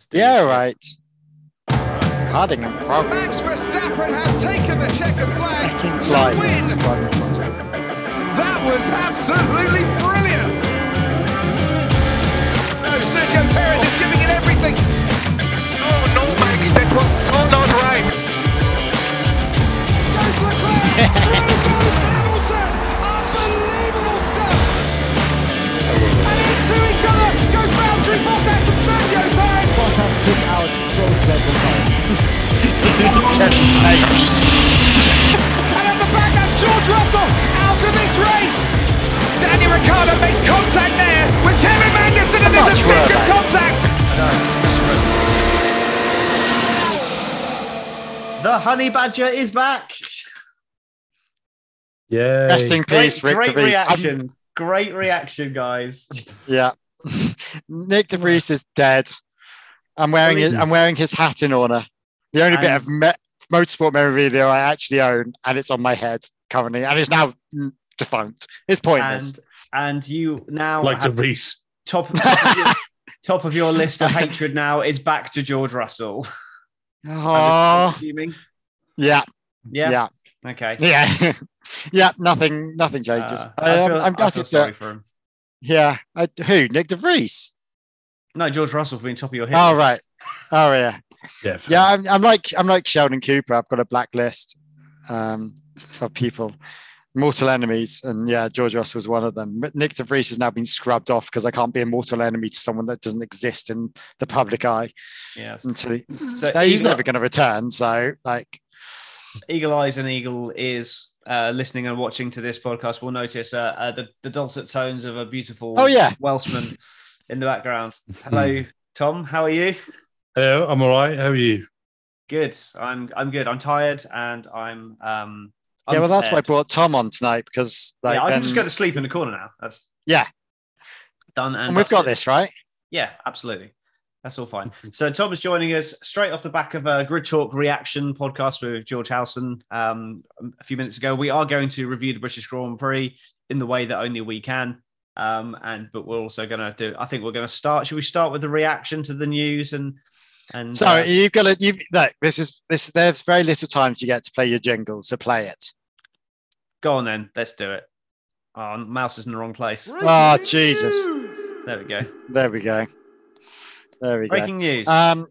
Let's do Yeah, this shit. right. Harding and progress. Max Verstappen has taken the checkered flag to fly. win. That was absolutely brilliant. No, Sergio Perez is giving it everything. Oh no, Max, that was so not right. Goes Leclerc. Perez. Bottas took out Rosberg And at the back, that's George Russell out of this race. Daniel Ricciardo makes contact there with Kevin Magnussen, and there's a much were second they? contact. The honey badger is back. Yeah. Rest in peace, great, Rick great DeVries. I'm- reaction. Great reaction, guys. Yeah. Nick DeVries is dead. I'm wearing his, I'm wearing his hat in honor. The only bit of me- motorsport memorabilia I actually own, and it's on my head currently, and it's now defunct. It's pointless. And and you now Like have the Reese. top top of, your, top of your list of hatred now is back to George Russell. I'm oh, assuming. yeah, Yeah. yeah, Okay. yeah, yeah. Nothing, nothing changes. Uh, I, I am feel, I'm I feel gutted sorry that. for him. Yeah, I, who? Nick DeVries. No, George Russell for being top of your hit. Oh right. Oh yeah. Yeah. fair. Yeah, I'm, I'm like I'm like Sheldon Cooper. I've got a blacklist um, of people, mortal enemies, and yeah, George Russell's one of them. But Nick DeVries has now been scrubbed off because I can't be a mortal enemy to someone that doesn't exist in the public eye Yeah. until he, So he's Eagle, never going to return. So like, Eagle Eyes and Eagle is uh, listening and watching to this podcast will notice uh, uh, the, the dulcet tones of a beautiful Oh, yeah. Welshman in the background. Hello, Tom. How are you? Hello, I'm all right. How are you? Good. I'm I'm good. I'm tired and I'm um. yeah, well, that's why I brought Tom on tonight because like yeah, I can then- just go to sleep in the corner now. That's yeah, done and, and we've got dusted. this right. Yeah, absolutely. That's all fine. So Tom is joining us straight off the back of a Grid Talk reaction podcast with George Howson um, a few minutes ago. We are going to review the British Grand Prix in the way that only we can. Um, and but we're also going to do. I think we're going to start. Should we start with the reaction to the news and and So uh, you've got to you look. This is this. There's very little time you get to play your jingle, so play it. go on then. Let's do it. Oh, mouse is in the wrong place. Oh Jesus! There we go. There we go. There we go. Breaking news. Um,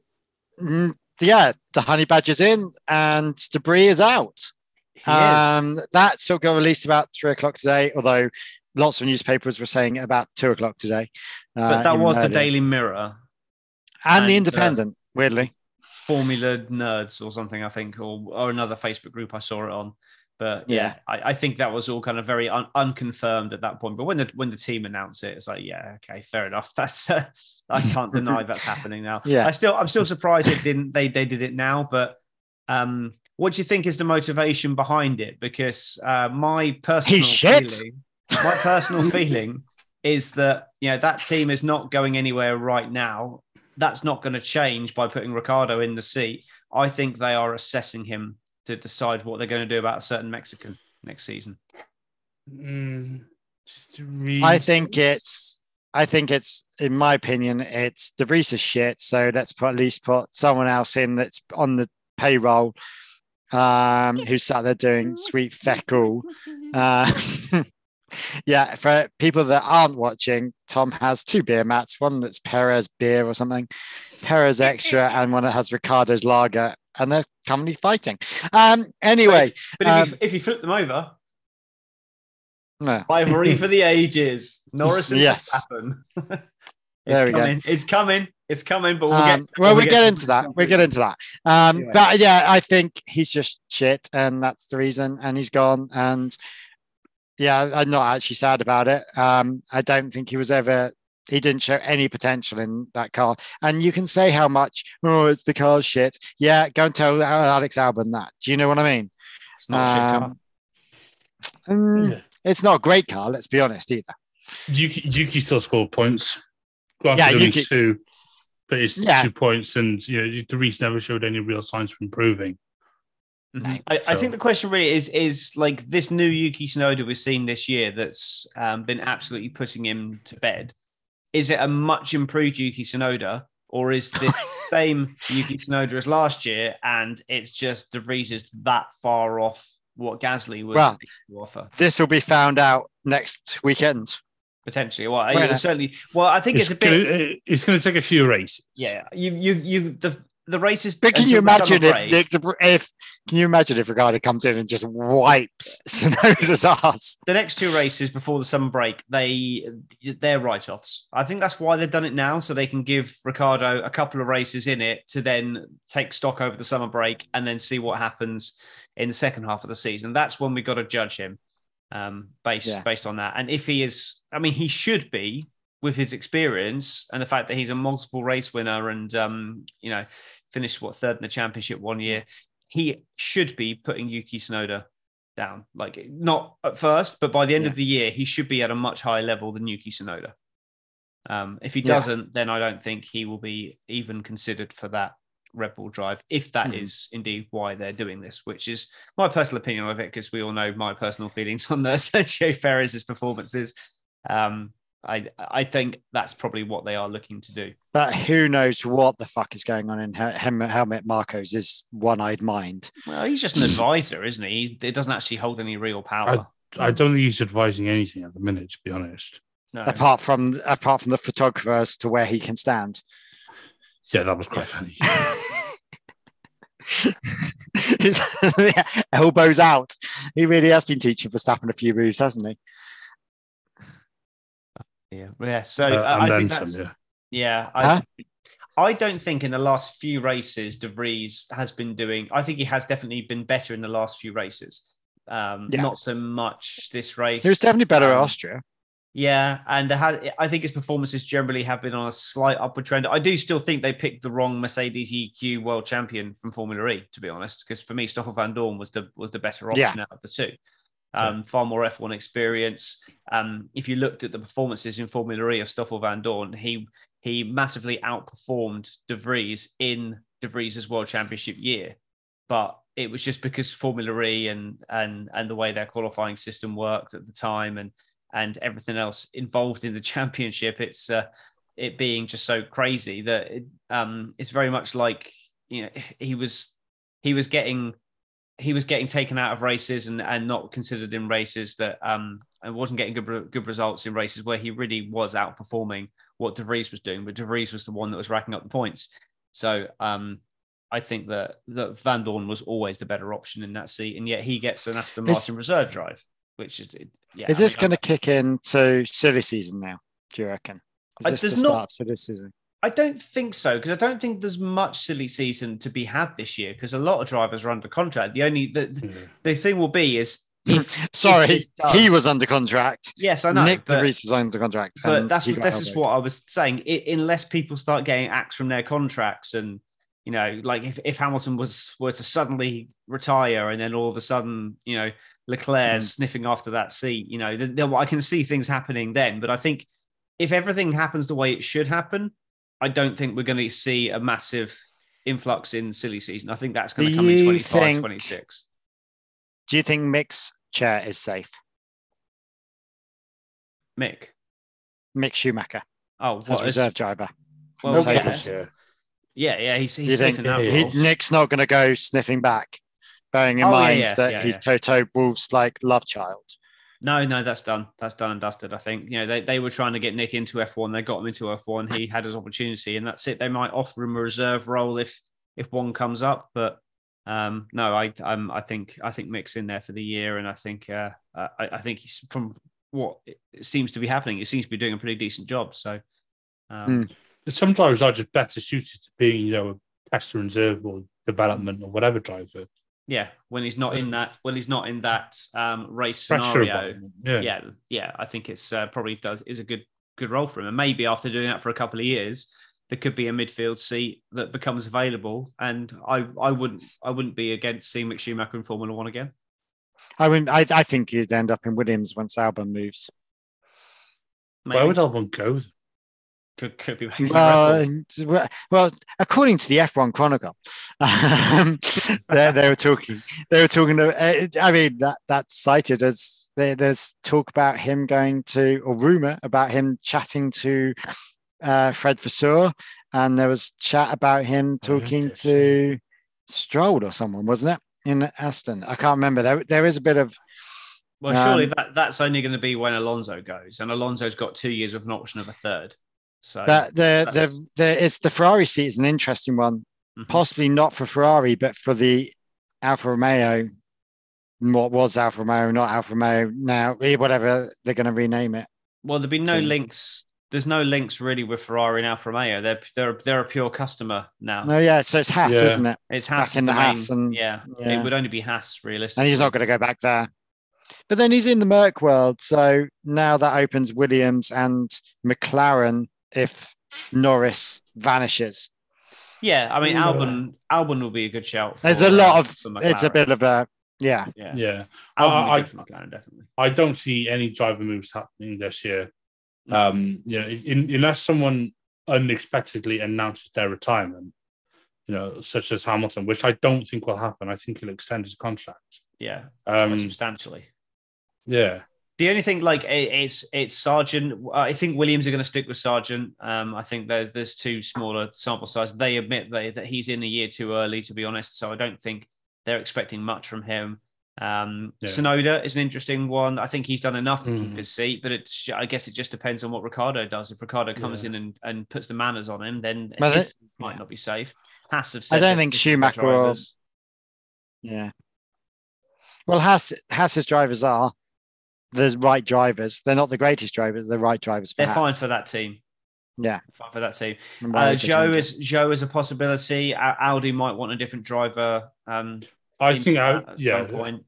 mm, yeah, the honey badger's in and De Vries is out. He is. Um, that sort of got released about three o'clock today, although lots of newspapers were saying about two o'clock today. Uh, but that was the. Daily Mirror, and the and, uh, Independent. weirdly, Formula Nerds or something, I think, or, or another Facebook group I saw it on. But yeah, Yeah. I, I think that was all kind of very un- unconfirmed at that point. But when the when the team announced it, it's like, yeah, okay, fair enough. That's uh, I can't deny that's happening now. Yeah. I still I'm still surprised it didn't they they did it now. But um, what do you think is the motivation behind it? Because uh, my personal shit. feeling, my personal feeling is that you know that team is not going anywhere right now. That's not going to change by putting Ricciardo in the seat. I think they are assessing him to decide what they're going to do about a certain Mexican next season. Mm, I think it's. I think it's, in my opinion, it's De Vries is shit. So let's put, at least put someone else in that's on the payroll, um, who's sat there doing sweet feckle. Uh, yeah, for people that aren't watching, Tom has two beer mats. One that's Perez beer or something, Perez extra, and one that has Ricciardo's lager, and they're currently fighting. Um, anyway, But if, Um, you, if you flip them over, no, rivalry for the ages. Norris and Yes. It's There we go. coming. It's coming. It's coming. But we'll Um, get. well, we'll we get into that. We get into that. Um, Anyway. But yeah, I think he's just shit, and that's the reason. And he's gone. And yeah, I'm not actually sad about it. Um, I don't think he was ever. He didn't show any potential in that car. And you can say how much. Oh, it's the car's shit. Yeah, go and tell Alex Albon that. Do you know what I mean? It's not a. Um, Mm, Yeah. It's not a great car. Let's be honest either. Yuki, Yuki still scored points. Granted, Yeah, Yuki- two, but it's Yeah. two points, and you know, the Reese never showed any real signs of improving. Mhm. I, I think the question really is is like this new Yuki Tsunoda we've seen this year that's um, been absolutely putting him to bed. Is it a much improved Yuki Tsunoda, or is this same Yuki Tsunoda as last year, and it's just De Vries is that far off what Gasly was Well, to offer This will be found out next weekend. potentially? Well, Well, it certainly. Well, I think it's, It's, a bit. gonna, it's going to take a few races. Yeah, you you you the the races. But can you until the summer imagine if Nick, if can you imagine if Ricciardo comes in and just wipes Tsunoda's ass? the next two races before the summer break, they they're write-offs. I think that's why they've done it now, so they can give Ricciardo a couple of races in it to then take stock over the summer break and then see what happens in the second half of the season. That's when we got to judge him um, based Yeah. based on that. And if he is, I mean, he should be with his experience and the fact that he's a multiple race winner and um, you know finished what third in the championship one year. He should be putting Yuki Tsunoda down. Like not at first, but by the end Yeah. of the year, he should be at a much higher level than Yuki Tsunoda. Um, if he doesn't, then I don't think he will be even considered for that Red Bull drive, if that is Mhm. indeed why they're doing this, which is my personal opinion of it, because we all know my personal feelings on the Sergio Perez's performances. Um, I I think that's probably what they are looking to do. But who knows what the fuck is going on in Hel- Hel- Helmut Marko's is one-eyed mind. Well, he's just an advisor, isn't he? He doesn't actually hold any real power. I don't think he's advising anything at the minute, to be honest. no. Apart from apart from the photographer as to where he can stand. Yeah, that was quite funny. His elbows out. He really has been teaching Verstappen a few moves, hasn't he? Yeah, yeah. So Uh, and I then think some, yeah. yeah. I, Huh? I don't think in the last few races De Vries has been doing. I think he has definitely been better in the last few races. Um, Yeah. Not so much this race. He was definitely better at Um, Austria. Yeah, and there I think his performances generally have been on a slight upward trend. I do still think they picked the wrong Mercedes EQ world champion from Formula E, to be honest, because for me, Stoffel Vandoorne was the was the better option Yeah. out of the two. Um, Far more F1 experience. Um, if you looked at the performances in Formula E of Stoffel Vandoorne, he he massively outperformed De Vries in De Vries's world championship year, but it was just because Formula E and and and the way their qualifying system worked at the time and and everything else involved in the championship. It's uh, it being just so crazy that it, um, it's very much like you know he was he was getting he was getting taken out of races and, and not considered in races that um and wasn't getting good good results in races where he really was outperforming what De Vries was doing, but De Vries was the one that was racking up the points. So um I think that that Vandoorne was always the better option in that seat, and yet he gets an Aston Is- Martin reserve drive, which is yeah. is I this going to kick into silly season now? Do you reckon? Is Uh, this the not- start of silly season? I don't think so because I don't think there's much silly season to be had this year because a lot of drivers are under contract. The only the, Yeah. the thing will be is if, Sorry, it does- he was under contract. yes, I know, Nick but, De Vries was under contract. but and that's what this is what I was saying. I unless people start getting axed from their contracts and you know, like if, if Hamilton was were to suddenly retire and then all of a sudden, you know, Leclerc Mm. sniffing after that seat, you know, then, then I can see things happening then. But I think if everything happens the way it should happen, I don't think we're going to see a massive influx in silly season. I think that's going to come in you 25, think- 26. Do you think Mick's chair is safe? Mick. Mick Schumacher Oh, as what is, reserve driver. well, Mercedes. yeah. Yeah. yeah, yeah, he's, Do he's think sniffing that he. Nick's not going to go sniffing back, bearing in Oh, yeah, mind yeah, that yeah, he's yeah. Toto Wolff's like love child? No, no, that's done. That's done and dusted. I think you know they, they were trying to get Nick into F1. They got him into F1. He had his opportunity, and that's it. They might offer him a reserve role if if one comes up, but um, no, I um, I think I think Mick's in there for the year, and I think uh, I, I think he's from what it seems to be happening. It seems to be doing a pretty decent job. So um, Some drivers are just better suited to being, you know, a tester reserve or development or whatever driver. Yeah, when he's not in that when he's not in that um, race Pressure scenario. Yeah. yeah, yeah, I think it's uh, probably does is a good good role for him. And maybe after doing that for a couple of years, there could be a midfield seat that becomes available. And I I wouldn't I wouldn't be against seeing Mick Schumacher in Formula One again. I mean, I, I think he'd end up in Williams once Albon moves. Maybe. Where would Albon go? Could could be back well, well, according to the F1 Chronicle, um, they, they were talking. They were talking. To, uh, I mean, that that's cited as there, there's talk about him going to, or rumor about him chatting to uh, Fred Vasseur and there was chat about him talking interesting. to Stroll or someone, wasn't it? In Aston, I can't remember. There, there is a bit of Well, surely Um, that, that's only going to be when Alonso goes, and Alonso's got two years with an option of a third. So that. The the that's- the it's the Ferrari seat is an interesting one. Mhm. Possibly not for Ferrari, but for the Alfa Romeo. What was Alfa Romeo, not Alfa Romeo now, eh, whatever they're going to rename it. well, there'd be no So- links. There's no links really with Ferrari and Alfa Romeo. They're they're they're a pure customer now. No, yeah, so it's Haas, Yeah. isn't it? It's Haas back in the main- Haas and- yeah, yeah. it would only be Haas realistically. And he's not going to go back there. But then he's in the Merc world. So now that opens Williams and McLaren if Norris vanishes. Yeah, I mean Ooh. Albon Albon will be a good shout. There's a lot uh, of, for it's a bit of a, yeah. yeah. Yeah. Albon will I- for McLaren definitely. I don't see any driver moves happening this year. Um, you know, in, unless someone unexpectedly announces their retirement, you know, such as Hamilton, which I don't think will happen. I think he'll extend his contract. Yeah, Um, substantially. yeah. The only thing, like, it, it's it's Sargeant. I think Williams are going to stick with Sargeant. Um, I think there's there's two smaller sample size. They admit they, that he's in a year too early, to be honest. So I don't think they're expecting much from him. Um, Yeah. Tsunoda is an interesting one. I think he's done enough to Mm. keep his seat, but it's I guess it just depends on what Ricciardo does. If Ricciardo comes Yeah. in and, and puts the manners on him, then Well, his that- might yeah. not be safe. Haas have I don't think to Schumacher will- Yeah. Well, Haas, Haas's drivers are the right drivers. They're not the greatest drivers, they're the right drivers for They're fine for that team. Yeah. Fine for that team. Uh, Joe change it? is Zhou is a possibility. Au- Audi might want a different driver. Um, I think, that I, at yeah. some point.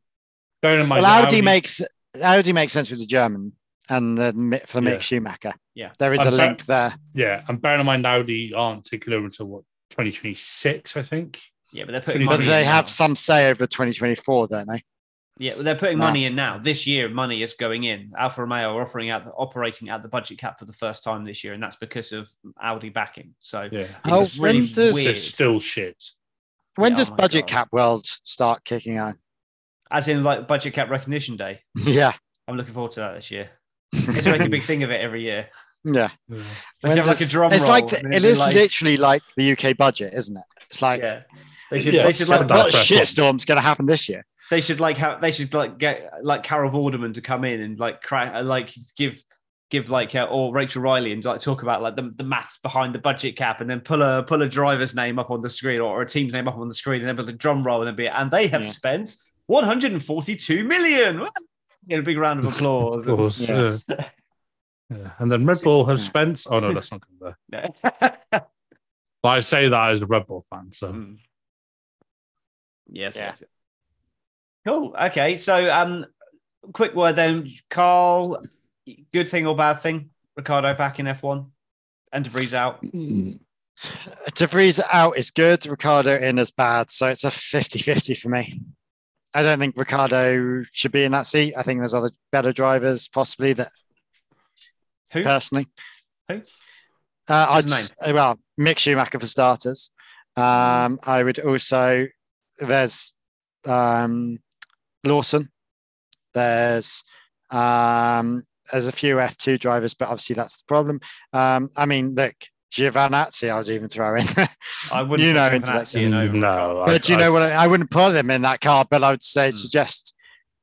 Bearing in mind, Well, that Audi, makes Audi makes sense with the German and the Mi- for Mick Yeah. Schumacher. Yeah. there is a bet- link there. Yeah, and bearing in mind Audi aren't taking over until what 2026, I think. Yeah, but they're putting But But they have now. some say over 2024, don't they? Yeah, well, they're putting No. money in now. This year, money is going in. Alfa Romeo are offering out the, operating at the budget cap for the first time this year, and that's because of Audi backing. So Yeah. this Oh, is really when does- They're weird. still shit. When Yeah, does oh budget God. cap world start kicking on? As in, like budget cap recognition day. yeah. I'm looking forward to that this year. Let's make a big thing of it every year. Yeah. Yeah. Let's When have like a drum it's roll. like the- and it then is like- literally like the UK budget, isn't it? It's like Yeah, they should. Yeah, they should like. that what press on. shitstorm's going to happen this year? They should like how they should like get like Carol Vorderman to come in and like crack uh, like give give like uh, or Rachel Riley and like talk about like the, the maths behind the budget cap and then pull a pull a driver's name up on the screen or a team's name up on the screen and then put the drum roll and then be and they have Yeah. spent 142 million. Get a big round of applause. Of course. Yeah. yeah. Yeah. And then Red Bull has spent. Oh no, that's not good there. Mm. But I say that as a Red Bull fan. So Yes. Yeah. yes. Cool. Okay. So, um, quick word then, Carl. Good thing or bad thing? Ricciardo back in F1 and De Vries out. De Vries out is good. Ricciardo in is bad. So it's a 50 50 for me. I don't think Ricciardo should be in that seat. I think there's other better drivers, possibly that Who? personally. Who? Uh, I'd, What's uh, well, Mick Schumacher for starters. Um, I would also, there's um, Lawson. There's um, there's a few F2 drivers, but obviously that's the problem. Um, I mean, look, Giovinazzi, I would even throw in. I wouldn't. You know, into that- in over no, Ricciardo. I- but you know what? I, I wouldn't put them in that car, but I would say Hmm. suggest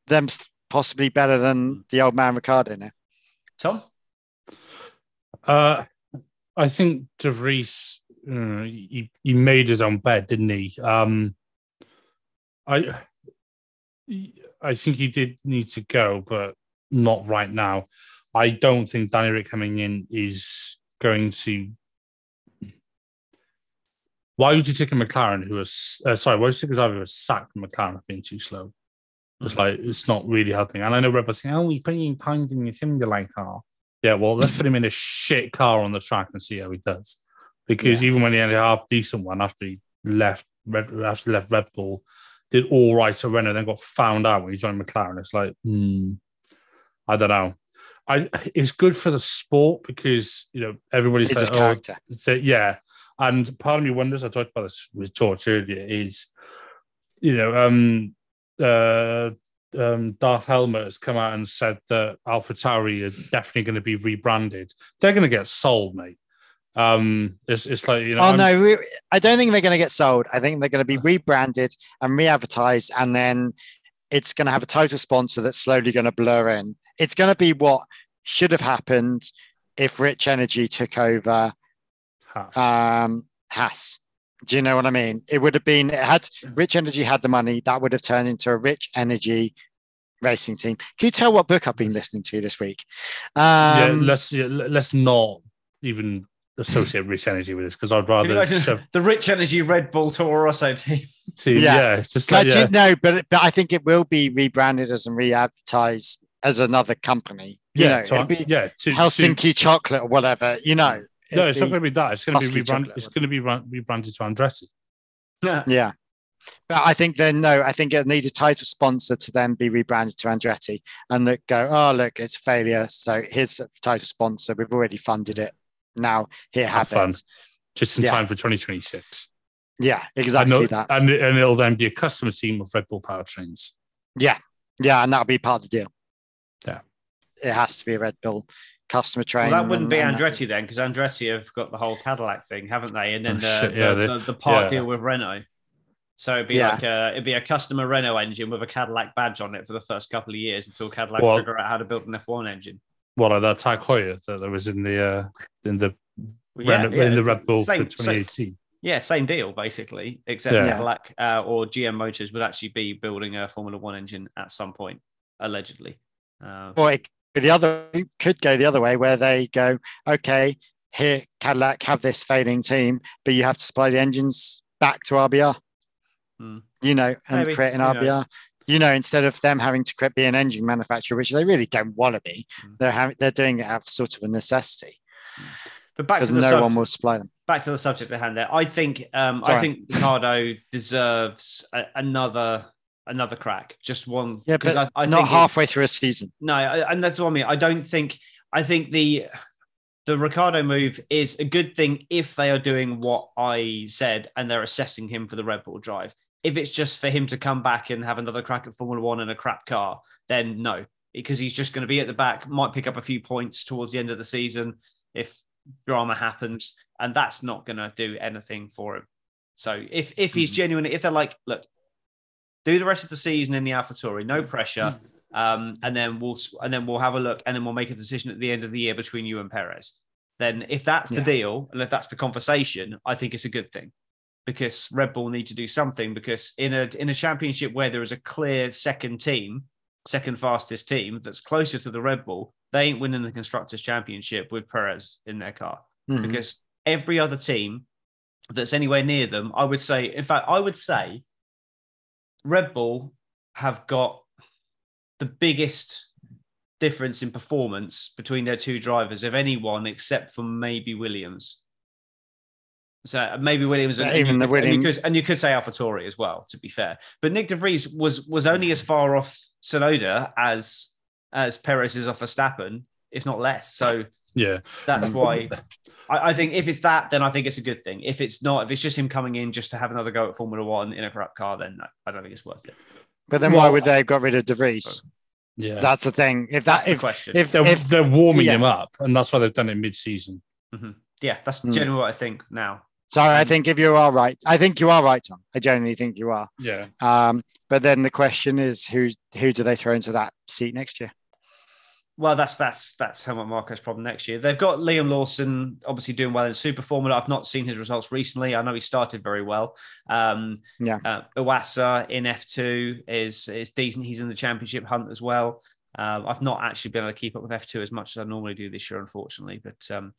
them possibly better than the old man Ricciardo now. Tom. Uh, I think De Vries, uh, he, he made his own bed, didn't he? Um, I, I think he did need to go, but not right now. I don't think Danny Rick coming in is going to. Why would you take a McLaren who was uh, sorry? Why would you take a driver who was sacked from McLaren for being too slow? It's Mm-hmm. like it's not really helping. And I know Red Bull saying, "Oh, he's putting in pounds in the simulator." Car?" Yeah, well, let's put him in a shit car on the track and see how he does. Because even when he had a half decent one after he left Red after he left Red Bull, did all right at Renault, then got found out when he joined McLaren. It's like, hmm, I don't know. I it's good for the sport because you know everybody's He's a like, oh, character. so, yeah, and part of me wonders. I talked about this with George earlier. Is you know, um, uh, um, Darth Helmet has come out and said that AlphaTauri are definitely going to be rebranded. They're going to get sold, mate. Um, it's it's like you know. Oh I'm- no, we, I don't think they're going to get sold. I think they're going to be rebranded and re-advertised, and then it's going to have a total sponsor that's slowly going to blur in. It's going to be what should have happened if Rich Energy took over Haas. um, Haas. Do you know what I mean? It would have been it had Rich Energy had the money that would have turned into a Rich Energy racing team. Can you tell what book I've been listening to this week? yeah, Um, let's yeah, let's not even associate rich energy with this because I'd rather shove the Rich Energy Red Bull Toro Rosso team. to Yeah. yeah, just like yeah, you- no, but but I think it will be rebranded as and re-advertised as another company. You yeah, know, so it'll be yeah, to, to- Helsinki chocolate or whatever. You know, no, it's not going to be that. It's going to be rebranded. It's going to be ran- rebranded to Andretti. yeah. Yeah. But I think then no, I think it needs a title sponsor to then be rebranded to Andretti and that go, oh look, it's a failure. So here's a title sponsor. We've already funded it. Now here Have have fun. it. just in Yeah. time for 2026. Yeah, exactly it'll- that. and and it'll then be a customer team of Red Bull powertrains. Yeah, yeah, and that'll be part of the deal. Yeah. it has to be a Red Bull customer Well, train. that wouldn't and- be and Andretti then, because Andretti have got the whole Cadillac thing, haven't they? And then Oh, the, shit, the, yeah, they- the, the part yeah. deal with Renault. So it'd be Yeah. like a it'd be a customer Renault engine with a Cadillac badge on it for the first couple of years until Cadillac Well- figure out how to build an F1 engine. What like that Tag Heuer that, that was in the uh, in the yeah, Ren- yeah. in the Red Bull Same- for 2018. Yeah, same deal basically, except Yeah. Cadillac uh, or GM Motors would actually be building a Formula One engine at some point, allegedly. Uh, Or it, the other it could go the other way where they go, okay, here Cadillac have this failing team, but you have to supply the engines back to RBR. Hmm. You know, and Maybe, create an who knows? You know, instead of them having to be an engine manufacturer, which they really don't want to be, Hmm. they're having they're doing it out of sort of a necessity but back because to the no sub- one will supply them. back to the subject at hand there. I think um, I think Ricciardo deserves a, another another crack, just one. Yeah, but I, I not think it- halfway through a season. No, I, and that's what I mean. I don't think. I think the the Ricciardo move is a good thing if they are doing what I said and they're assessing him for the Red Bull drive. If it's just for him to come back and have another crack at Formula One in a crap car, then no, because he's just going to be at the back, might pick up a few points towards the end of the season if drama happens, and that's not going to do anything for him. So if if he's Mhm. genuine, if they're like, look, do the rest of the season in the AlphaTauri, no pressure, um, and then we'll and then we'll have a look, and then we'll make a decision at the end of the year between you and Perez. Then, if that's the Yeah. deal, and if that's the conversation, I think it's a good thing because Red Bull need to do something. Because in a in a championship where there is a clear second team, second fastest team that's closer to the Red Bull, they ain't winning the constructors championship with Perez in their car Mhm. because every other team that's anywhere near them, I would say, in fact, I would say Red Bull have got the biggest difference in performance between their two drivers of anyone except for maybe Williams. So uh, maybe Williams, and, Yeah, and even you the could, and you Williams- could and you could say AlphaTauri as well. To be fair, but Nick De Vries was was only as far off Tsunoda as as Perez is off Verstappen, if not less. So Yeah, that's why I, I think if it's that, then I think it's a good thing. If it's not, if it's just him coming in just to have another go at Formula One in a crap car, then no, I don't think it's worth it. But then why would they have got rid of De Vries? yeah. That's the thing. If That's that the if question. if they're, if they're warming yeah. him up, and that's why they've done it mid-season. yeah, that's Hmm. generally what I think now. So I think if you are right, I think you are right, Tom. I genuinely think you are. Yeah, Um, but then the question is who who do they throw into that seat next year? Well, that's that's that's Helmut Marko's problem next year. They've got Liam Lawson obviously doing well in Super Formula. I've not seen his results recently. I know he started very well. Um, Yeah. uh, Iwasa in F2 is is decent. He's in the championship hunt as well. Um, I've not actually been able to keep up with F2 as much as I normally do this year, unfortunately. But um,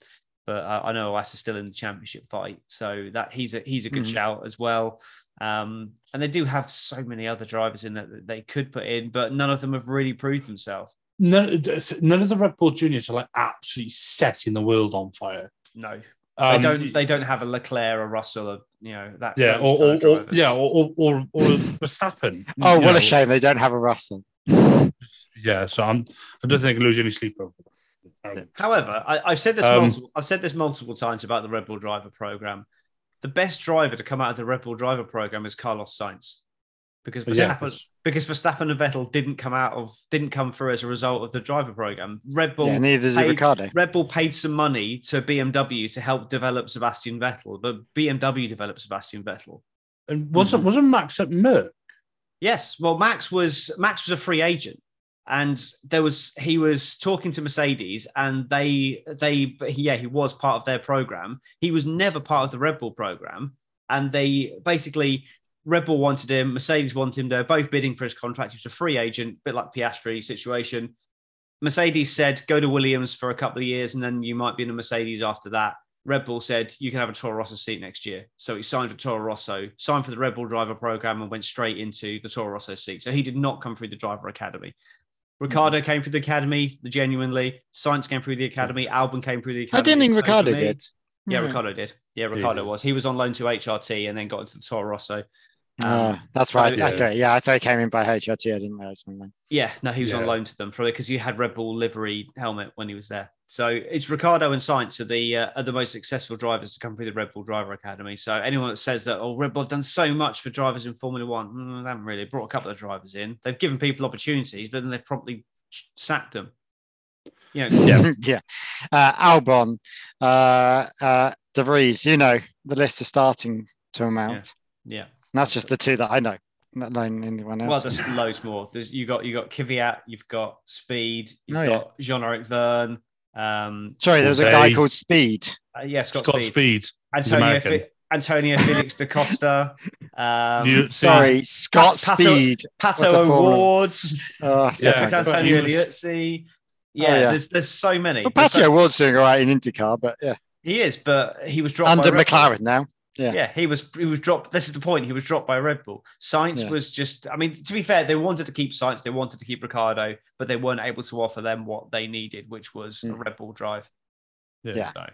but uh, I know Iwasa's still in the championship fight, so that he's a he's a good Mhm. shout as well. Um, and they do have so many other drivers in that that they could put in, but none of them have really proved themselves. none, none of the Red Bull juniors are like absolutely setting the world on fire. No, Um, they don't. They don't have a Leclerc, or Russell, or you know that. yeah, or, kind or, or yeah, or or, or, or Verstappen. Oh, you what know. a shame they don't have a Russell. Yeah, so I'm. I don't think I lose any sleep over. that. Um, However, I, I've said this Um, multiple. I've said this multiple times about the Red Bull driver program. The best driver to come out of the Red Bull driver program is Carlos Sainz. because But yeah, Verstappen, because Verstappen and Vettel didn't come out of didn't come through as a result of the driver program. Red Bull Yeah, neither paid- Ricciardo. Red Bull paid some money to BMW to help develop Sebastian Vettel, but BMW developed Sebastian Vettel. And wasn't wasn't Max at Merc? Yes, well, Max was Max was a free agent, and there was he was talking to Mercedes, and they they yeah he was part of their program. He was never part of the Red Bull program, and they basically Red Bull wanted him, Mercedes wanted him. They're both bidding for his contract. He was a free agent, a bit like Piastri situation. Mercedes said go to Williams for a couple of years, and then you might be in a Mercedes after that. Red Bull said you can have a Toro Rosso seat next year. So he signed for Toro Rosso, signed for the Red Bull driver program, and went straight into the Toro Rosso seat. So he did not come through the driver academy. Ricciardo came through the academy, the genuinely. Sainz came through the academy. Albon came through the academy. I didn't think So Ricciardo did. Yeah, Hmm. Ricciardo did. Yeah, Ricciardo did. was. He was on loan to HRT and then got into the Toro Rosso. Um, that's right. so- I thought, yeah, I thought he came in by HRT. I didn't realize. something. Yeah, no, he was on loan to them for because you had Red Bull livery helmet when he was there. So it's Ricciardo and Sainz are the uh, are the most successful drivers to come through the Red Bull Driver Academy. So anyone that says that oh Red Bull have done so much for drivers in Formula One, mm, they haven't really brought a couple of drivers in. They've given people opportunities, but then they've promptly sacked them. You know, Yeah. yeah. Uh, Albon, uh, uh, De Vries, you know, the list is starting to amount. yeah. And that's just the two that I know, not knowing anyone else. Well, there's loads more. There's you got you got Kvyat, you've got Speed, you've Oh, yeah. got Jean-Eric Vergne. Um, Sorry, there was a guy called Speed. uh, yeah, Scott, Scott Speed. Speed. Antonio, American. Fe- Antonio Felix da Costa. Um, You- Sorry, Scott Pato- Speed. What's Pato? Awards. Oh, so Yeah. Antonio he was- Liuzzi. Yeah, Oh, yeah. There's, there's so many. Well, There's Patio so- Ward's doing all right in IndyCar, but yeah, he is, but he was dropped under by Red McLaren now. Yeah. Yeah, he was he was dropped. This is the point. He was dropped by Red Bull. Sainz Yeah. was just. I mean, to be fair, they wanted to keep Sainz. They wanted to keep Ricciardo, but they weren't able to offer them what they needed, which was a Mm. Red Bull drive. Yeah. So,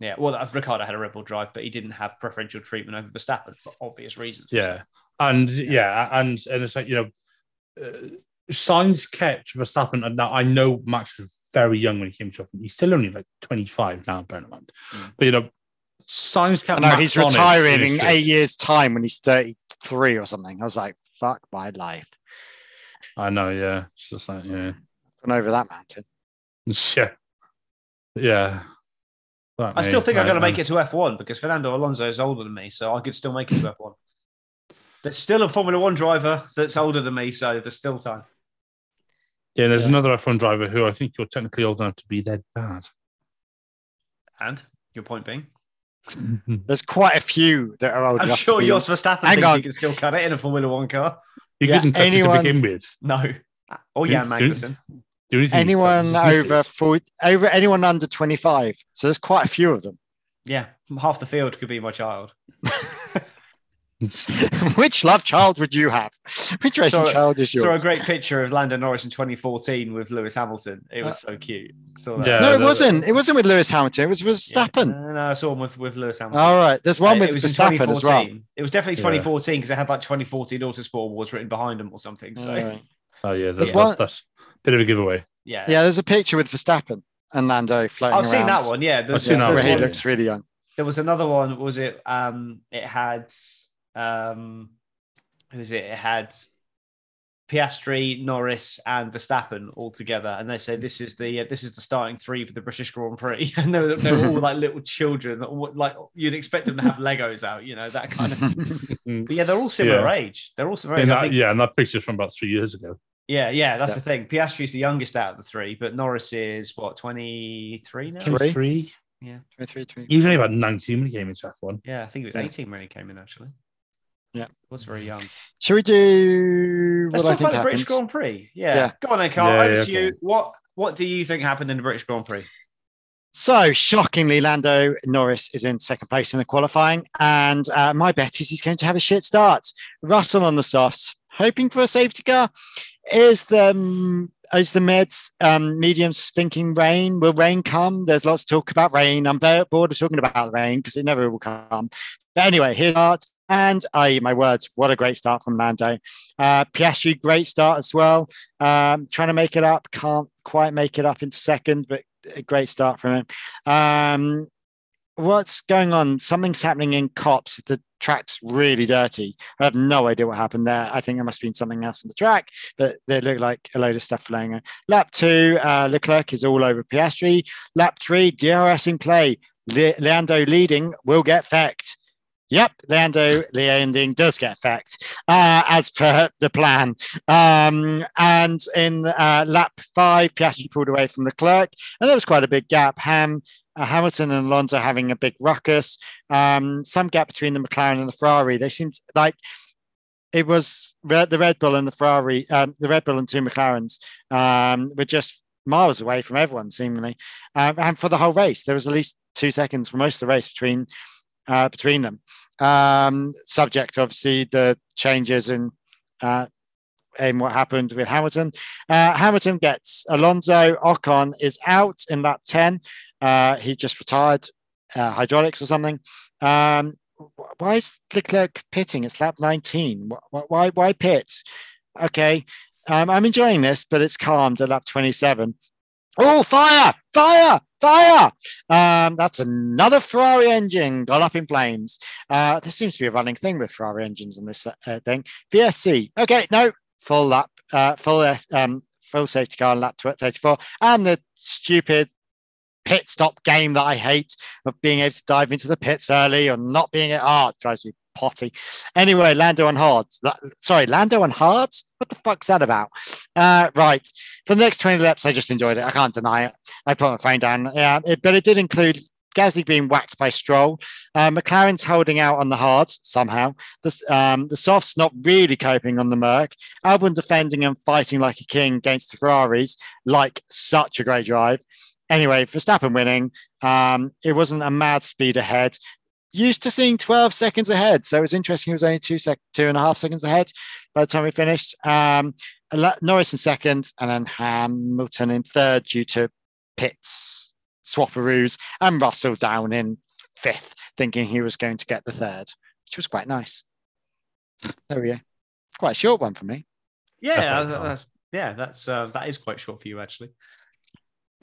yeah. Well, Ricciardo had a Red Bull drive, but he didn't have preferential treatment over Verstappen for obvious reasons. Yeah, and yeah, and and it's like you know, uh, Sainz kept Verstappen. And now I know Max was very young when he came to F1. He's still only like twenty five now, bear in mind. Mm. But you know, Sainz kept. No, Max he's retiring in eight years' time when he's 33 or something. I was like, fuck my life. I know. Yeah, it's just like yeah, Gone over that mountain. yeah, yeah. I still think I'm going to make it to F1 because Fernando Alonso is older than me, so I could still make it to F1. There's still a Formula One driver that's older than me, so there's still time. Yeah, there's Yeah. another F1 driver who I think you're technically old enough to be their dad. And your point being, There's quite a few that are old I'm enough sure to be. Jos Verstappen Hang thinks on. he can still cut it in a Formula One car. You Yeah, couldn't touch it anyone- to begin with. No. Or oh, yeah, Jan who- Magnussen. The only thing you anyone touch over misses. 40, over anyone under 25. So there's quite a few of them. Yeah, half the field could be my child. Which love child would you have? Which racing Saw- child is yours? Saw a great picture of Lando Norris in 2014 with Lewis Hamilton. It was so cute. Saw that. Yeah. no, it the- wasn't. It wasn't with Lewis Hamilton. It was with Yeah. Verstappen. No, no, I saw one with, with Lewis Hamilton. All right. There's one Uh, with it was Verstappen as well. It was definitely 2014 because they had like 2014 Autosport Awards written behind them or something. So All right. Oh yeah, that's, There's that's, one- that's a bit of a giveaway. yeah, Yeah, there's a picture with Verstappen and Lando floating I've seen that one. Yeah, I've seen that Where he one. one- looks really young. there was another one. Was it? Um, it had um, who was it? It had Piastri, Norris, and Verstappen all together, and they say this is the uh, this is the starting three for the British Grand Prix, and they were, they were all like little children, that like you'd expect them to have Legos out, you know, that kind of. But yeah, they're all similar Yeah. age. They're all similar. And age. That, think- yeah, and that picture's from about three years ago. yeah, yeah, that's Yeah. the thing. Piastri's the youngest out of the three, but Norris is what twenty three now. Twenty- Three. Yeah, 23, 23. He was only about 19 when he came into F1. Yeah, I think he was Yeah. eighteen when he came in. Actually, Yeah. was very young. Should we do Let's what I talk think about the British? Grand Prix. Yeah. Yeah. Go on then, Carl. Yeah, Over yeah, to you. What What do you think happened in the British Grand Prix? So, shockingly, Lando Norris is in second place in the qualifying. And uh, my bet is he's going to have a shit start. Russell on the softs, hoping for a safety car. Is the um, is the mids um, mediums thinking rain? Will rain come? There's lots of talk about rain. I'm very bored of talking about rain because it never will come. But anyway, here's start. And I, my words, what a great start from Lando. Uh, Piastri, great start as well. Um, trying to make it up, can't quite make it up into second, but a great start from him. Um, what's going on? Something's happening in Copse. The track's really dirty. I have no idea what happened there. I think there must have been something else on the track, but they look like a load of stuff flying. Lap two, uh, Leclerc is all over Piastri. Lap three, DRS in play. Le- Lando leading will get fecked. Yep, Lando landing does get fecked uh, as per the plan. Um, and in uh, lap five, Piastri pulled away from the Leclerc, and there was quite a big gap. Ham uh, Hamilton and Alonso having a big ruckus. Um, some gap between the McLaren and the Ferrari. They seemed like it was the Red Bull and the Ferrari, um, the Red Bull and two McLarens um, were just miles away from everyone, seemingly. Um, and for the whole race, there was at least two seconds for most of the race between uh, between them. Um, subject, obviously, the changes in uh, in what happened with Hamilton. Uh, Hamilton gets Alonso. Ocon is out in lap 10. Uh, he just retired uh, hydraulics or something. Um, why is Leclerc pitting? It's lap 19. Why, why, why pit? Okay. Um, I'm enjoying this, but it's calmed at lap 27. Oh, fire! Fire! Fire! Um, that's another Ferrari engine got up in flames. Uh, there seems to be a running thing with Ferrari engines in this uh, thing. VSC. Okay, no, full lap, uh, full um, full safety car on lap 34, and the stupid pit stop game that I hate of being able to dive into the pits early or not being at Ah, oh, drives me potty. Anyway, Lando on hard. Sorry, Lando on hard. What the fuck's that about? Uh, right. For the next 20 laps, I just enjoyed it. I can't deny it. I put my phone down. Yeah, it, but it did include Gasly being whacked by Stroll. Uh, McLaren's holding out on the hards somehow. The, um, the softs not really coping on the Merc. Albon defending and fighting like a king against the Ferraris, like such a great drive. Anyway, Verstappen winning. Um, it wasn't a mad speed ahead used to seeing 12 seconds ahead. So it was interesting. He was only two sec, two and a half seconds ahead by the time we finished. Um, Norris in second, and then Hamilton in third due to pits, swapperoos, and Russell down in fifth, thinking he was going to get the third, which was quite nice. There we go. Quite a short one for me. Yeah, that's, yeah, that's uh, that is quite short for you actually.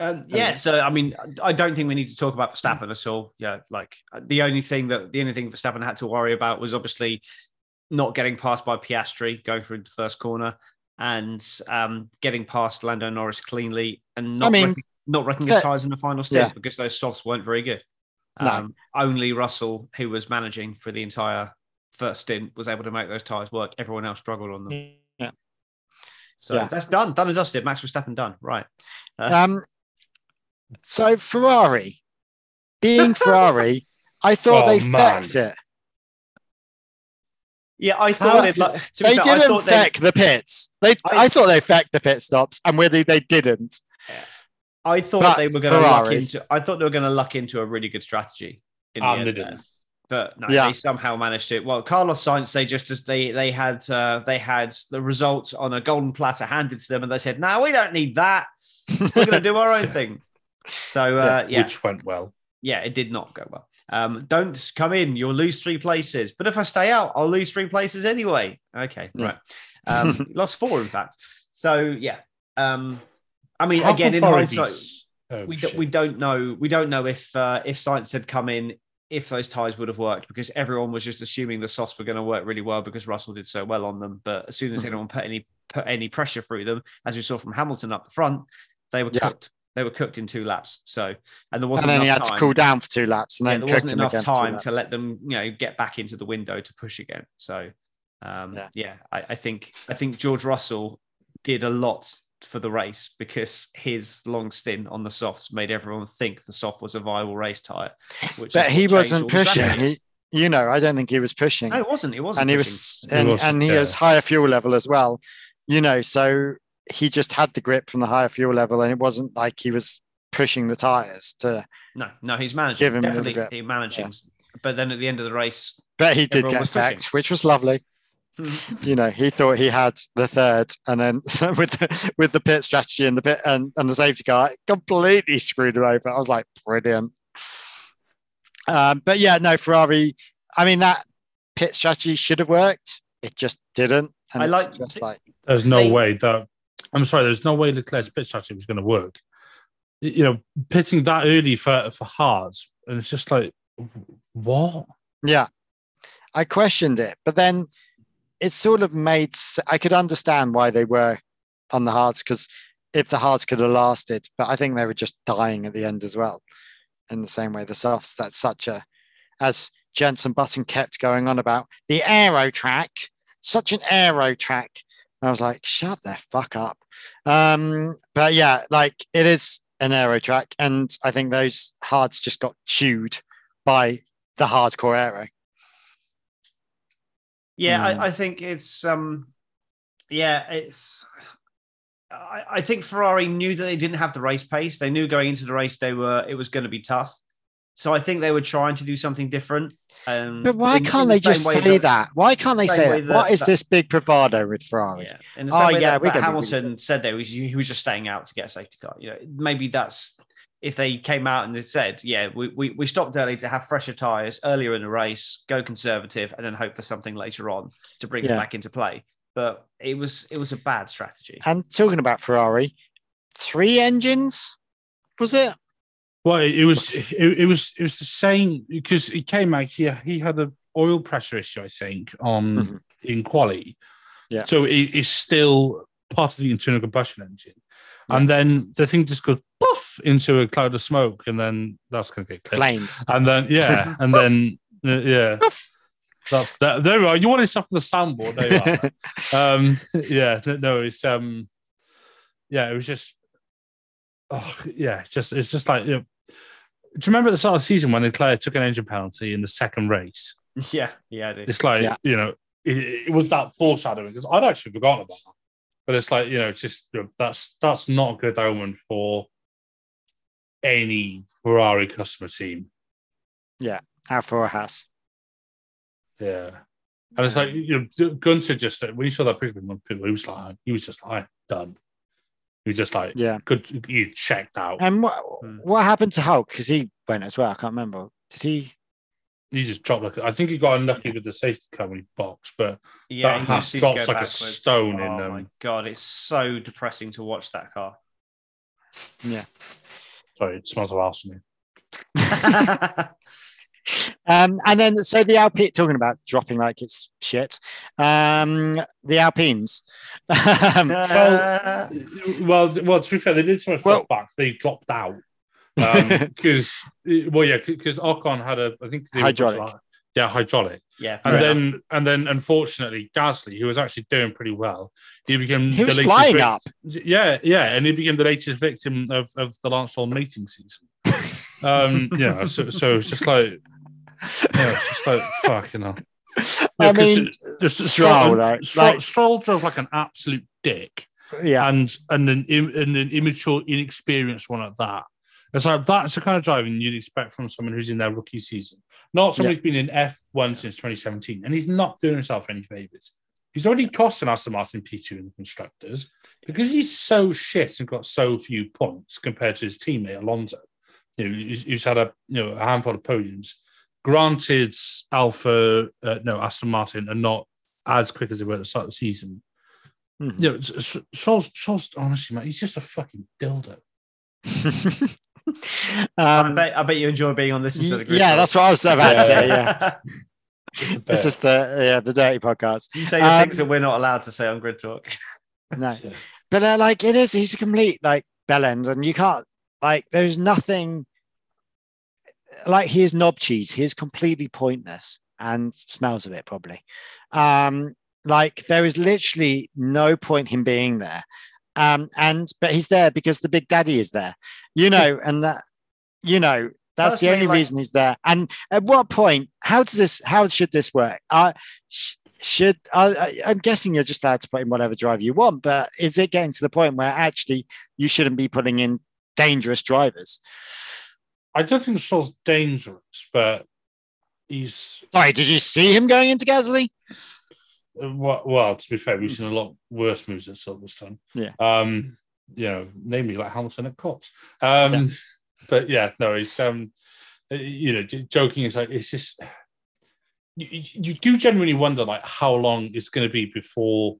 Um, yeah, so I mean, I don't think we need to talk about Verstappen at all. Yeah, like the only thing that the only thing Verstappen had to worry about was obviously not getting passed by Piastri going through the first corner and um, getting past Lando Norris cleanly and not I mean, wrecking, not wrecking his tires in the final stint yeah. because those softs weren't very good. Um, no. Only Russell, who was managing for the entire first stint, was able to make those tires work. Everyone else struggled on them. Yeah. So yeah. that's done, done and dusted. Max Verstappen done. Right. Uh, um, so Ferrari, being Ferrari, I thought oh, they man. fixed it. Yeah, I thought it. Like, they fair, didn't feck the pits. They, I, I, thought they fecked the pit stops, and really they didn't. I thought but they were going to luck into. I thought they were going to luck into a really good strategy. In um, the end but no, yeah. they somehow managed it. Well, Carlos Sainz, they just as they they had uh, they had the results on a golden platter handed to them, and they said, "No, we don't need that. We're going to do our own thing." So uh, yeah, which went well. Yeah, it did not go well. Um, don't come in; you'll lose three places. But if I stay out, I'll lose three places anyway. Okay, right. Um, lost four, in fact. So yeah. Um, I mean, How again, in hindsight, oh, we, do, we don't know. We don't know if uh, if Sainz had come in, if those ties would have worked, because everyone was just assuming the softs were going to work really well because Russell did so well on them. But as soon as mm-hmm. anyone put any put any pressure through them, as we saw from Hamilton up the front, they were yeah. cooked they were cooked in two laps. So, and there wasn't. And then he had time. to cool down for two laps, and then yeah, there wasn't enough time to let them, you know, get back into the window to push again. So, um, yeah, yeah I, I, think I think George Russell did a lot for the race because his long stint on the softs made everyone think the soft was a viable race tire. but he wasn't pushing. He, you know, I don't think he was pushing. No, it wasn't. It wasn't. And pushing. he was, and, he, and he yeah. was higher fuel level as well. You know, so he just had the grip from the higher fuel level, and it wasn't like he was pushing the tires to. No, no, he's managing. Give him Definitely, he managing. Yeah. But then at the end of the race, but he did get backed, which was lovely. you know, he thought he had the third, and then with the, with the pit strategy and the pit and, and the safety car, completely screwed him over. I was like, brilliant. Um, but yeah, no, Ferrari. I mean, that pit strategy should have worked. It just didn't. And I like just like there's no they, way that I'm sorry, there's no way Leclerc's pit strategy was going to work. You know, pitting that early for for hards, and it's just like what? Yeah. I questioned it, but then it sort of made I could understand why they were on the hards because if the hards could have lasted, but I think they were just dying at the end as well. In the same way, the softs, that's such a as Jenson Button kept going on about the aero track, such an aero track. And I was like, shut the fuck up. Um, but yeah, like it is an aero track, and I think those hards just got chewed by the hardcore aero. Yeah, Mm. I, I think it's um yeah, it's I, I think Ferrari knew that they didn't have the race pace. They knew going into the race they were it was going to be tough. So I think they were trying to do something different. Um, But why in- in can't the they just same say that? Why can't they say that? that- What is that- this big bravado with Ferrari? Yeah, in the Oh, way yeah, that, that Hamilton really said that he was, he was just staying out to get a safety car. You know, maybe that's if they came out and they said, "Yeah, we, we, we stopped early to have fresher tires earlier in the race, go conservative, and then hope for something later on to bring Yeah. it back into play." But it was it was a bad strategy. And talking about Ferrari, three engines, was it? Well, it, was it, it was it was the same because he came out here. He had an oil pressure issue, I think, on Mhm. in quality. Yeah. So it is still part of the internal combustion engine, and then the thing just goes poof into a cloud of smoke, and then that's going to get clipped. Flames. And then yeah, and then uh, yeah, that's that. There we are. You wanted stuff for the soundboard. There you are. um yeah no, it's um yeah it was just oh yeah just it's just like you know, you remember the start of the season when Leclerc took an engine penalty in the second race yeah, yeah, I do. it's like Yeah. you know it, it was that foreshadowing because I'd actually forgotten about that but it's like you know it's just you know, that's that's not a good omen for any Ferrari customer team Yeah, Alfa or Haas. Yeah. And it's like you know, Gunter just when you saw that picture with people, he was like, he was just like done. He was just like, Yeah. good, he checked out. And what Hmm. what happened to Hulk? Because he went as well. I can't remember. Did he? he just dropped like, I think he got unlucky with the safety car when he boxed, but Yeah, that he Haas just drops go like a backwards. stone in, Oh um, my god, it's so depressing to watch that car. Yeah. sorry, it smells of arsenic. Um, and then so the Alpine talking about dropping like it's shit. Um, the Alpines. Um, Uh, Well, well, to be fair, they did so much Well- back, they dropped out. Because, well, yeah, because Ocon had a, I think, they Hydraulic. like- yeah, hydraulic. yeah, And then, enough. and then, unfortunately, Gasly, who was actually doing pretty well, he became he was the latest flying vic- up. Yeah, yeah, and he became the latest victim of, of the Lance Stroll mating season. Um, yeah, so, so it's just like, yeah, it's just like fucking hell. I Yeah, 'cause mean, Just Stroll, though, Stroll, like- Stroll drove like an absolute dick, yeah, and and an and an immature, inexperienced one at that. It's like that's the kind of driving you'd expect from someone who's in their rookie season, not someone Yeah. who's been in F1 since 2017, and he's not doing himself any favors. He's already cost an Aston Martin P2 in the constructors because he's so shit and got so few points compared to his teammate Alonso. You know, he's, he's had a you know a handful of podiums. Granted, Alpha, uh, no Aston Martin are not as quick as they were at the start of the season. Mhm. You know, S- S- Stroll's, Stroll's honestly, man, he's just a fucking dildo. I um, bet I bet you enjoy being on this. instead of yeah, Talk. that's what I was about to say. Yeah, Just this is the yeah the dirty podcast. you say Um, things that we're not allowed to say on Grid Talk. No, but uh, like it is, he's a complete like bell end, and you can't like. There's nothing like he is knob cheese. He is completely pointless and smells of it probably. Um, like there is literally no point him being there. Um, and but he's there because the big daddy is there, you know, and that you know that's the only like- reason he's there. And at what point? How does this? How should this work? Uh, sh- should I, I, I'm guessing you're just allowed to put in whatever driver you want, but is it getting to the point where actually you shouldn't be putting in dangerous drivers? I don't think Stroll's dangerous, but he's Sorry, did you see him going into Gasly? uh, well, well, to be fair, we've seen a lot worse moves at Silverstone. Yeah. Um, you know, namely like Hamilton at Copse. Um, but yeah, no, it's um, uh, you know, joking is like it's just you, you do genuinely wonder like how long it's going to be before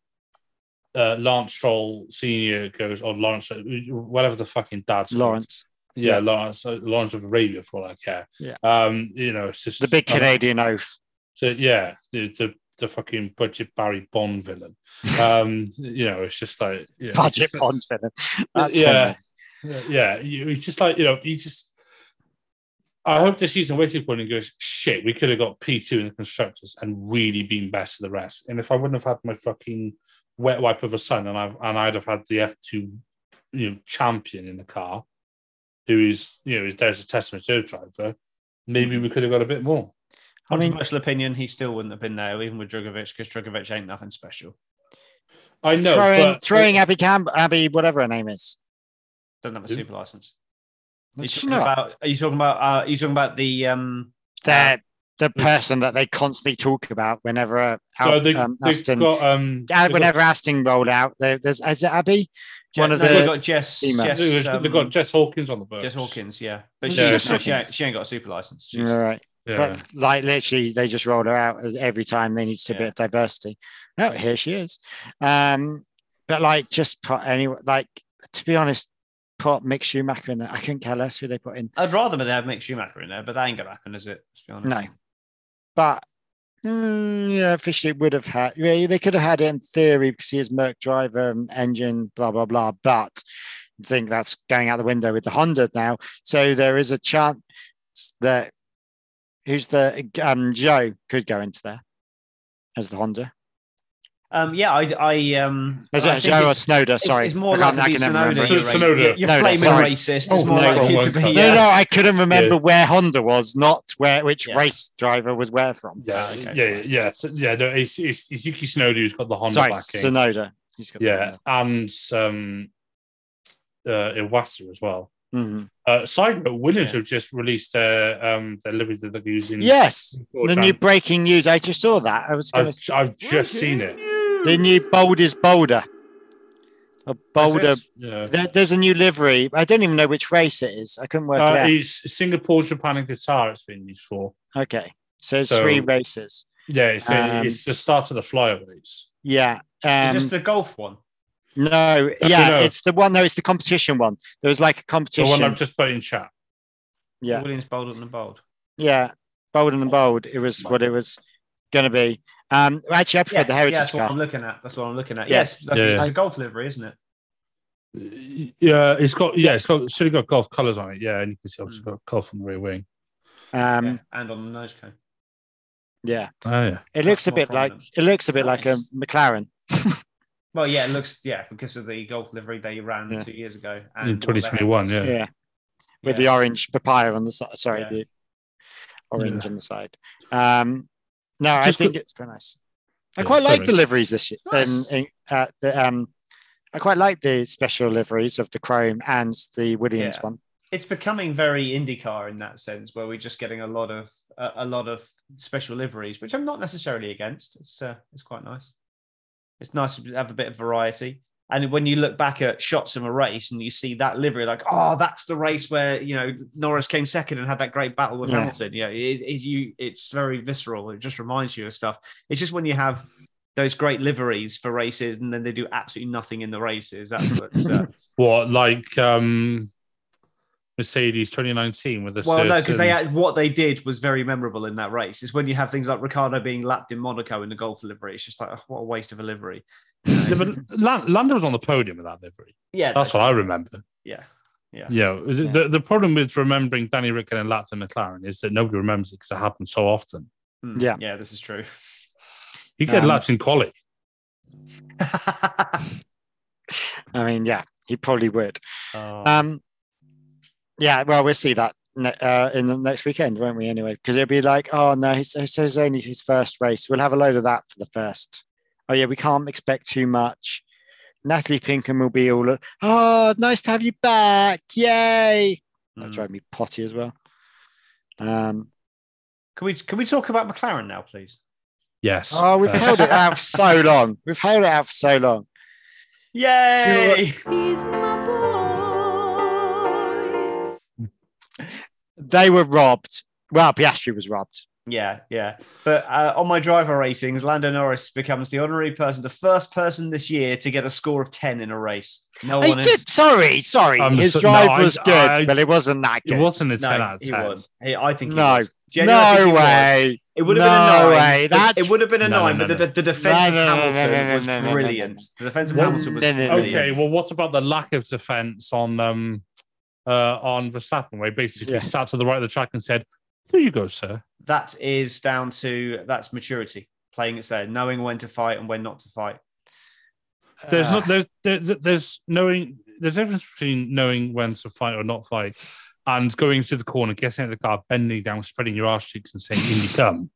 uh, Lance Stroll Senior goes or Lawrence, uh, whatever the fucking dad's. Lawrence. Yeah, Yeah. Lawrence, Lawrence of Arabia, for all I care. Yeah. Um, you know, it's just The big Canadian oath. So yeah, the, the the fucking budget Barry Bond villain. Um, you know, it's just like yeah, Budget just- Bond villain. That's yeah, funny. yeah. you- It's just like you know, he just. I hope this season wakes point and goes, shit, we could have got P2 in the constructors and really been best of the rest. And if I wouldn't have had my fucking wet wipe of a son and I and I'd have had the F2 you know champion in the car, who is you know is there as a testament to the driver, maybe we could have got a bit more. I mean, Controversial opinion, he still wouldn't have been there, even with Drugovich, because Drugovich ain't nothing special. I know throwing, but throwing Abby Camp, Abby, whatever her name is. Doesn't have a Who? super license. Are you, she talking not? about, are you talking about? Uh, are you talking about the? Um, the the person that they constantly talk about whenever uh, so Al- they, um, they've Aston, got um uh, they've whenever Aston rolled out, there, there's is it Abby? One of no, the they've got Jess. Jess, They've got, um, they've got Jess Hawkins on the books. Jess Hawkins, yeah, but Is she, it no, she, ain't, she ain't got a super license. She's- All right. Yeah. But like literally, they just rolled her out as every time they need a bit Yeah. of diversity. Oh, here she is. Um, but like, just put any like to be honest, put Mick Schumacher in there. I couldn't care less who they put in. I'd rather they have Mick Schumacher in there, but that ain't gonna happen, is it? Let's be honest. No, but mm, yeah, officially it would have had. Yeah, they could have had it in theory because he is Merc driver, um, engine, blah blah blah. But I think that's going out the window with the Honda now. So there is a chance that who's the um Joe could go into there as the Honda. Um, yeah, I, I um, Is I it think Joe or it's- Snowder? it's- Sorry, it's more I can't- likely I can never Tsunoda. remember. You're, So- Tsunoda. you're, you're flaming sorry. racist. Oh, It's more no, likely to be. colour. No, no, I couldn't remember Yeah. where Honda was, not where which Yeah. race driver was where from. Yeah, Ah, okay, yeah, fine. yeah, so, yeah. No, it's, it's, it's Yuki Tsunoda who's got the Honda Sorry, backing. Tsunoda. He's got yeah, and um, uh, Iwasa as well. Honda. Mhm. Uh, side note: Williams Yeah. have just released their um their livery that they're using. Yes, the new breaking news. I just saw that. I was going I've. I've just seen it. The new bold is bolder. A bolder. Yeah. There, there's a new livery. I don't even know which race it is. I couldn't work Uh, it out. it's Singapore, Japan, and Qatar. It's been used for. Okay, so it's So- three races. Yeah, it's, Um, it's the start of the flyaways. Yeah. Is Um, this the golf one? no, I yeah, don't it's the one. No, it's the competition one. There was like a The competition. one I've just put in chat. yeah, Williams bolder than bold. yeah, bold and bold. It was what it was going to be. Um, actually, I prefer Yeah, the yeah, heritage that's what. I'm looking at. That's what I'm looking at. Yeah. Yes, Yeah, yeah. it's a golf livery, isn't it? Yeah, it's got yeah, it's got should have got golf colours on it. Yeah, and you can see obviously Hmm. got golf on the rear wing. Um, yeah, and on the nose cone. yeah, Oh yeah, it looks a more bit like it looks a bit like a McLaren. Well, yeah, it looks yeah because of the golf livery they ran Yeah. two years ago in twenty twenty one. Yeah. Yeah, with Yeah. the orange papaya on the side. Sorry, Yeah. the orange Yeah. on the side. Um, no, I think it's very nice. I Yeah, quite like totally. the liveries this year. Nice. In, in, uh, the, um, I quite like the special liveries of the Chrome and the Williams Yeah. one. It's becoming very IndyCar in that sense, where we're just getting a lot of a, a lot of special liveries, which I'm not necessarily against. It's uh, it's quite nice. It's nice to have a bit of variety. And when you look back at shots of a race and you see that livery, like, oh, that's the race where you know Norris came second and had that great battle with Yeah. Hamilton. Yeah, it, it, you, it's very visceral. It just reminds you of stuff. It's just when you have those great liveries for races and then they do absolutely nothing in the races. That's what's uh, What like um Mercedes twenty nineteen with the well, no, because they had, what they did was very memorable in that race. Is when you have things like Ricciardo being lapped in Monaco in the Golf livery. It's just like oh, what a waste of a livery. You Yeah, but Lan- Lando was on the podium with that livery. yeah, That's what I remember. yeah, yeah. Yeah, is it- The, the problem with remembering Danny Rickon and Lapton McLaren is that nobody remembers it because it happens so often. Mm, Yeah. yeah. This is true. You get Um, laps in quali. I mean, yeah, he probably would. Oh, Um, yeah, well, we'll see that uh, in the next weekend, won't we? Anyway, because it'll be like, oh no, he says it's only his first race. We'll have a load of that for the first. Oh yeah, we can't expect too much. Natalie Pinkham will be all, oh, nice to have you back, yay! That mm. drove me potty as well. Um, Can we can we talk about McLaren now, please? Yes. oh, we've held it out for so long. We've held it out for so long. Yay! They were robbed. Well, Piastri was robbed. Yeah, yeah. But uh, on my driver ratings, Lando Norris becomes the honorary person, the first person this year to get a score of 10 in a race. No He one has. did. Sorry, sorry. I'm His so- drive no, I- was good, I- but it wasn't that good. It wasn't a 10 No, out of he was. He, I think he No. was. Genuinely, no he was. way. It would have been a No nine. way. It- That's- It would have been a No, no, nine, no, but the, no. the defense of No, no, no, no, Hamilton no, no, was no, no, no, no. brilliant. The defense of No, Hamilton was no, no, no, no. brilliant. Okay, well, what about the lack of defense on um uh on Verstappen, where he basically Yeah. sat to the right of the track and said, "There you go, sir." That is down to that's maturity, playing it there, knowing when to fight and when not to fight. There's Uh, not there's, there's there's knowing there's a difference between knowing when to fight or not fight, and going to the corner, getting out of the car, bending down, spreading your arse cheeks, and saying, "In you come."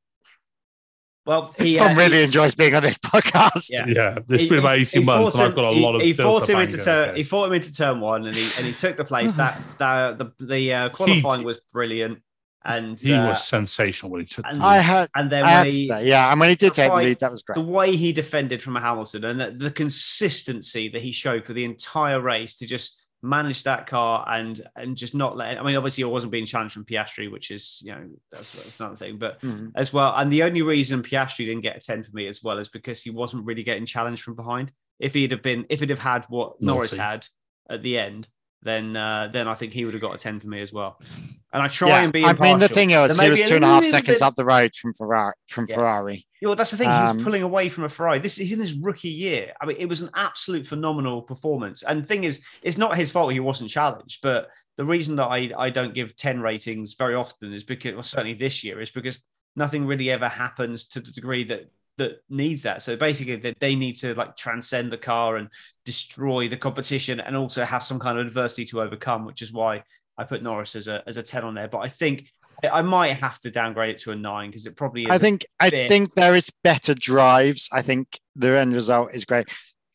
Well, he, Tom uh, really enjoys being on this podcast. Yeah. Yeah, it's He- been about he- eighteen he months, and I've got a him- lot of. He, he fought him into turn. okay. He fought him into turn one, and he and he took the place. that that the the uh, qualifying was brilliant, and He uh, was sensational when he took. and- the I lead. had. and then I when he, say, yeah. And when he did the take the lead, that was great. the way he defended from Hamilton and the, the consistency that he showed for the entire race to just manage that car and and just not let. I mean, obviously, he wasn't being challenged from Piastri, which is you know that's, that's another thing, but Mhm. as well. And the only reason Piastri didn't get a 10 for me as well is because he wasn't really getting challenged from behind. If he'd have been, if he'd have had what Norris Naughty. had at the end, then uh, then I think he would have got a 10 for me as well. And I try Yeah, and be. I mean, the thing is, he was two and a half seconds bit- up the road from Ferrari. From Yeah. Ferrari. Yeah, well, that's the thing. he Um, was pulling away from a Ferrari. This he's in his rookie year. I mean, it was an absolute phenomenal performance. And the thing is, it's not his fault he wasn't challenged. But the reason that I, I don't give 10 ratings very often is because, well, certainly this year, is because nothing really ever happens to the degree that that needs that. So basically, that they need to like transcend the car and destroy the competition, and also have some kind of adversity to overcome. Which is why I put Norris as a as a 10 on there. But I think I might have to downgrade it to a nine because it probably is. I think I think there is better drives. I think the end result is great,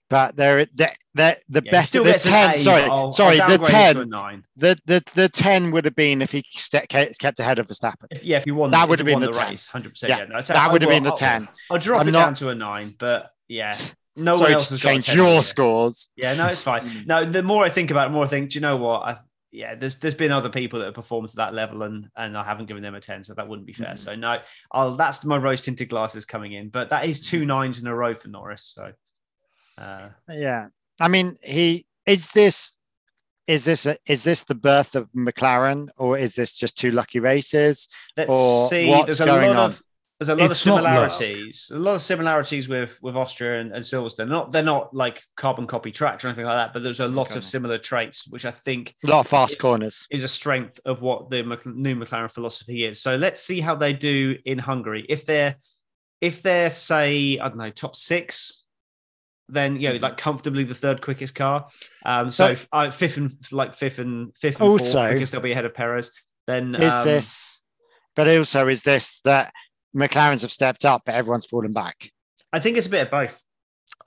but there the the, the Yeah, still the ten. Sorry, I'll- I'll sorry, the to a ten. nine. The, the the ten would have been if he kept ahead of Verstappen. If, yeah, if you won, That would have been the 10. race, hundred percent. Yeah, Yeah, no, That would have been the I'll- ten. I'll drop I'm it not- down to a nine, but yeah, no one else has 10 your scores. Yeah, no, it's fine. No, the more I think about it, the more I think, do you know what? I, yeah, there's there's been other people that have performed to that level, and and I haven't given them a ten, so that wouldn't be fair. So no, I'll that's my rose tinted glasses coming in, but that is two nines in a row for Norris. So uh, Yeah, I mean, he is this. Is this a, is this the birth of McLaren, or is this just two lucky races? let's Or see. what's There's a going lot on? of there's a lot of It's not luck. similarities. A lot of similarities with with Austria and, and Silverstone. Not they're not like carbon copy tracks or anything like that, but there's a lot Okay. of similar traits, which I think A lot of fast It's- corners. is a strength of what the Mc- new McLaren philosophy is. So let's see how they do in Hungary. If they're if they're say I don't know top six, then you know like comfortably the third quickest car. Um, so But- uh, fifth and like fifth and fifth and Also- fourth because they'll be ahead of Perez. Then Is um, this? But also, is this that McLarens have stepped up, but everyone's fallen back? I think it's a bit of both.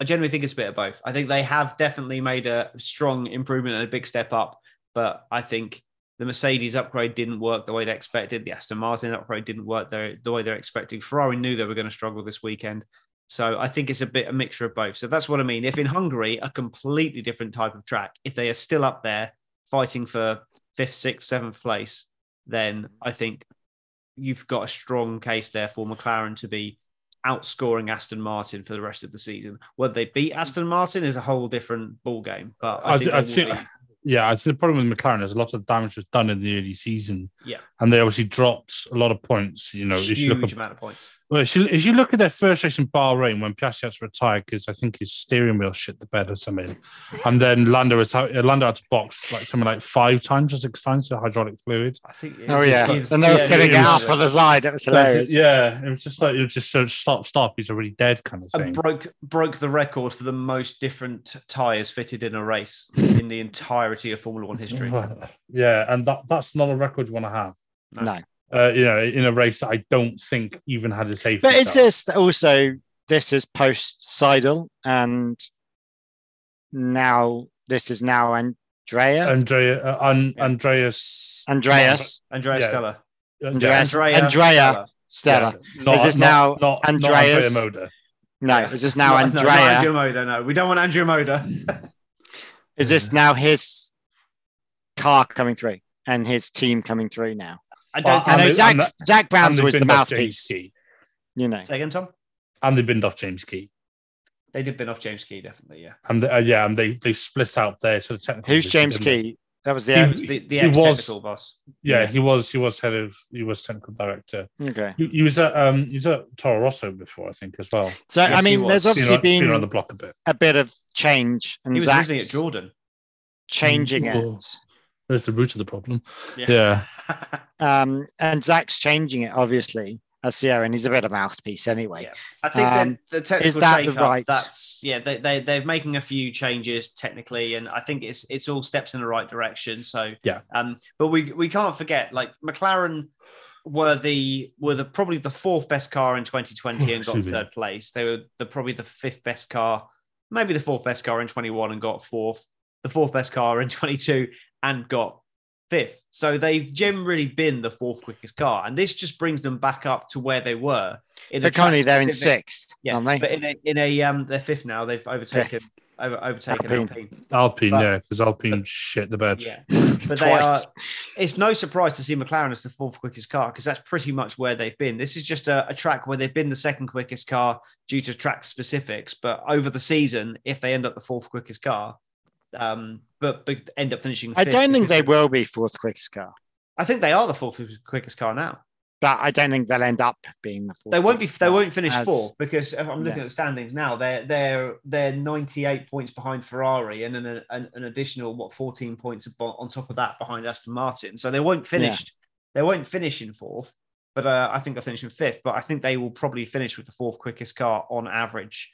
I generally think it's a bit of both. I think they have definitely made a strong improvement and a big step up, but I think the Mercedes upgrade didn't work the way they expected. The Aston Martin upgrade didn't work the, the way they're expecting. Ferrari knew they were going to struggle this weekend. So I think it's a bit a mixture of both. So that's what I mean. If in Hungary, a completely different type of track, if they are still up there fighting for fifth, sixth, seventh place, then I think you've got a strong case there for McLaren to be outscoring Aston Martin for the rest of the season. Whether they beat Aston Martin is a whole different ball game. But I, I, think I they be. yeah, I think the problem with McLaren is a lot of damage was done in the early season. Yeah. and they obviously dropped a lot of points. You know, if you huge amount of points. Well, if you, if you look at their first race in Bahrain when Piastri had to retire because I think his steering wheel shit the bed or something, and then Lando was out, uh, Lando had to box like something like five times or six times the hydraulic fluid. I think. Oh it's- yeah, it's- and they were yeah, filling it it's- up on the side. It was uh, hilarious. Yeah, it was just like it was just so stop, stop. He's already dead kind of thing. and broke broke the record for the most different tires fitted in a race in the entirety of Formula One history. yeah, and that that's not a record you want to have. No, Uh, you know, in a race that I don't think even had a safety. but is car. this also this is post Seidel and now this is now Andrea Andrea, uh, An- Yeah. Andreas, Andreas Andrea Yeah. Stella. Andreas- Andrea. Andrea. Stella. not- Is this not- now not, not Andreas? Andrea Moda. No, Yeah. is this now No, no, not Andrea? Andrea Moda. No, we don't want Andrea Moda. Is this now his car coming through and his team coming through now? I don't Well, I know they- Zak, and that- Zak And Brown's they've the binned off James mouthpiece, Key. you know. Say again, Tom. And they binned off James Key. They did bin off James Key, definitely. Yeah. And uh, yeah, and they they split out there sort of technical. Who's James didn't they? Key? That was the He- He the, the ex was- technical boss. Yeah, Yeah. he was he was head of he was technical director. okay. He, he was at um he was at Toro Rosso before, I think, as well. So Yes, I mean, there's obviously been, been around the block a bit. a bit of change, and He was Zak's at Jordan. changing Oh. it. That's the root of the problem. Yeah. Um, and Zak's changing it, obviously, as Sierra, and he's a bit of a mouthpiece anyway. Yeah. I think Um, the technical is that the right- That's yeah. They they they're making a few changes technically, and I think it's it's all steps in the right direction. So Yeah. Um, but we we can't forget like McLaren were the were the probably the fourth best car in 2020 and got third place. They were the probably the fifth best car, maybe the fourth best car in 21 and got fourth. The fourth best car in 22 and got fifth. So they've generally been the fourth quickest car, and this just brings them back up to where they were. In a But currently they're in sixth, yeah, aren't they? but in a in a um, they're fifth now. They've overtaken Fifth. over, overtaken Alpine. Alpine. Alpine, But- yeah, because Alpine shit the bed. Yeah, but they are. It's no surprise to see McLaren as the fourth quickest car because that's pretty much where they've been. This is just a, a track where they've been the second quickest car due to track specifics. But over the season, if they end up the fourth quickest car, um, but, but end up finishing, I don't think they will be fourth quickest car, I think they are the fourth quickest car now. but I don't think they'll end up being the fourth. They won't be. They won't finish as- fourth because if I'm looking Yeah. at the standings now. They're they're they're 98 points behind Ferrari and an, an, an additional what 14 points on top of that behind Aston Martin. So they won't finish. They won't finish in fourth, but uh, I think they'll finish in fifth. But I think they will probably finish with the fourth quickest car on average.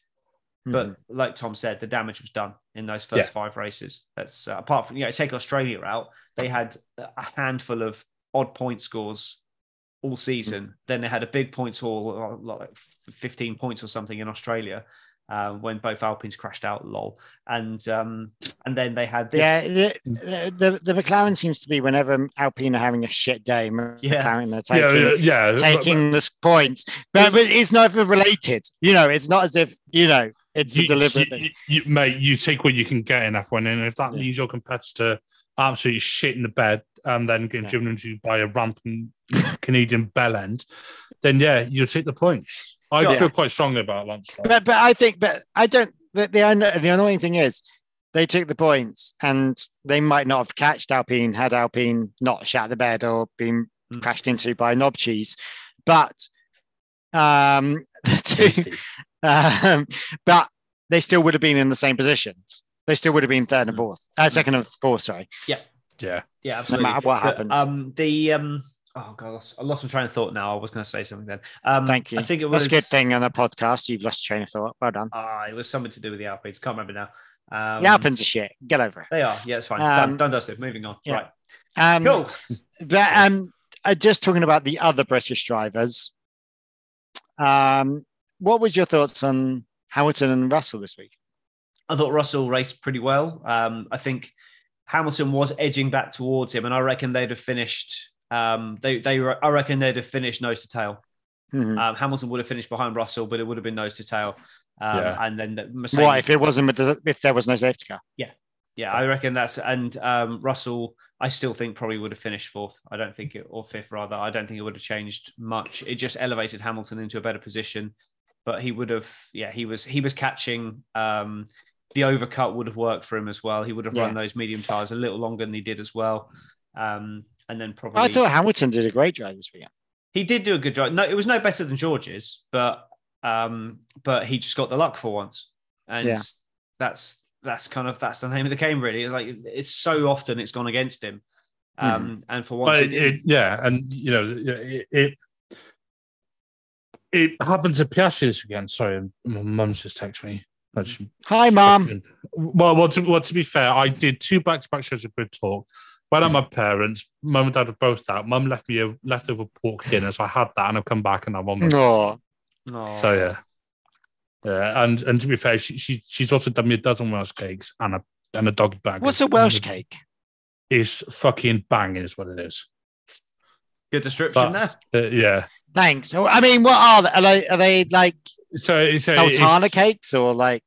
But Mhm. like Tom said, the damage was done in those first Yeah. five races. That's uh, apart from you know take Australia out. They had a handful of odd point scores all season. Then they had a big points haul, uh, like 15 points or something in Australia. Uh, when both Alpines crashed out, lol, and um, and then they had this. yeah, the, the, the McLaren seems to be whenever Alpine are having a shit day, Yeah. McLaren are taking yeah, yeah. taking the points, but, but it's never related. You know, it's not as if you know it's a you, deliberate you- thing. you- mate, you take what you can get in F1, and if that Yeah. leaves your competitor absolutely shit in the bed and then getting Yeah. driven into by a rampant Canadian bell end, then yeah, you'll take the points. I Yeah. feel quite strongly about Lance. Stroll. But but I think, but I don't. The the, the annoying thing is they took the points and they might not have catched Alpine had Alpine not shat the bed or been Mm. crashed into by knob cheese, but um, the two, Tasty. Um, but they still would have been in the same positions. They still would have been third and Mm. fourth, uh, second and fourth. Sorry, yeah. Yeah, yeah, no matter what happened. Um, the um, oh god, I lost, my train of thought. Now I was going to say something then. Um, Thank you. I think it was That's a good thing on a podcast. You've lost your train of thought. Well done. Ah, it was something to do with the Alpines. Can't remember now. Um, the Alpines are shit. Get over it. They are. Yeah, it's fine. Um, done, done, dusted. Moving on. yeah. Right. Um, Cool. But um, uh, just talking about the other British drivers, um, what was your thoughts on Hamilton and Russell this week? I thought Russell raced pretty well. Um, I think Hamilton was edging back towards him, and I reckon they'd have finished. Um, they, they, I reckon they'd have finished nose to tail. Mhm. Um, Hamilton would have finished behind Russell, but it would have been nose to tail. Um, Yeah. And then the Mercedes. What if it wasn't if there was no safety car? Yeah, yeah, I reckon that's and um, Russell. I still think probably would have finished fourth. I don't think it or fifth rather. I don't think it would have changed much. It just elevated Hamilton into a better position. But he would have, yeah, he was he was catching. Um, the overcut would have worked for him as well. He would have run those medium tires a little longer than he did as well. Um, and then probably I thought Hamilton did a great drive this weekend. he did do a good job. No, it was no better than George's, but um, but he just got the luck for once, and Yeah. that's that's kind of that's the name of the game. Really, it's like it's so often it's gone against him, um, and for once, But it it, it, yeah, and you know, it, it it happened to Piastri this weekend. Sorry, my mum's just texted me. Just- Hi, mum. Well, well, to, well, to be fair, I did two back-to-back shows of Grid Talk. Went at my parents. Mum and dad were both out. Mum left me a leftover pork dinner, so I had that, and I've come back and I'm on. my Oh, Aw. So yeah, yeah, and and to be fair, she, she she's also done me a dozen Welsh cakes and a and a doggy bag. what's a Welsh cake? Is fucking banging, is what it is. good description But- there. Uh, yeah. Thanks. I mean, what are they? Are they, are they like So so sultana cakes or like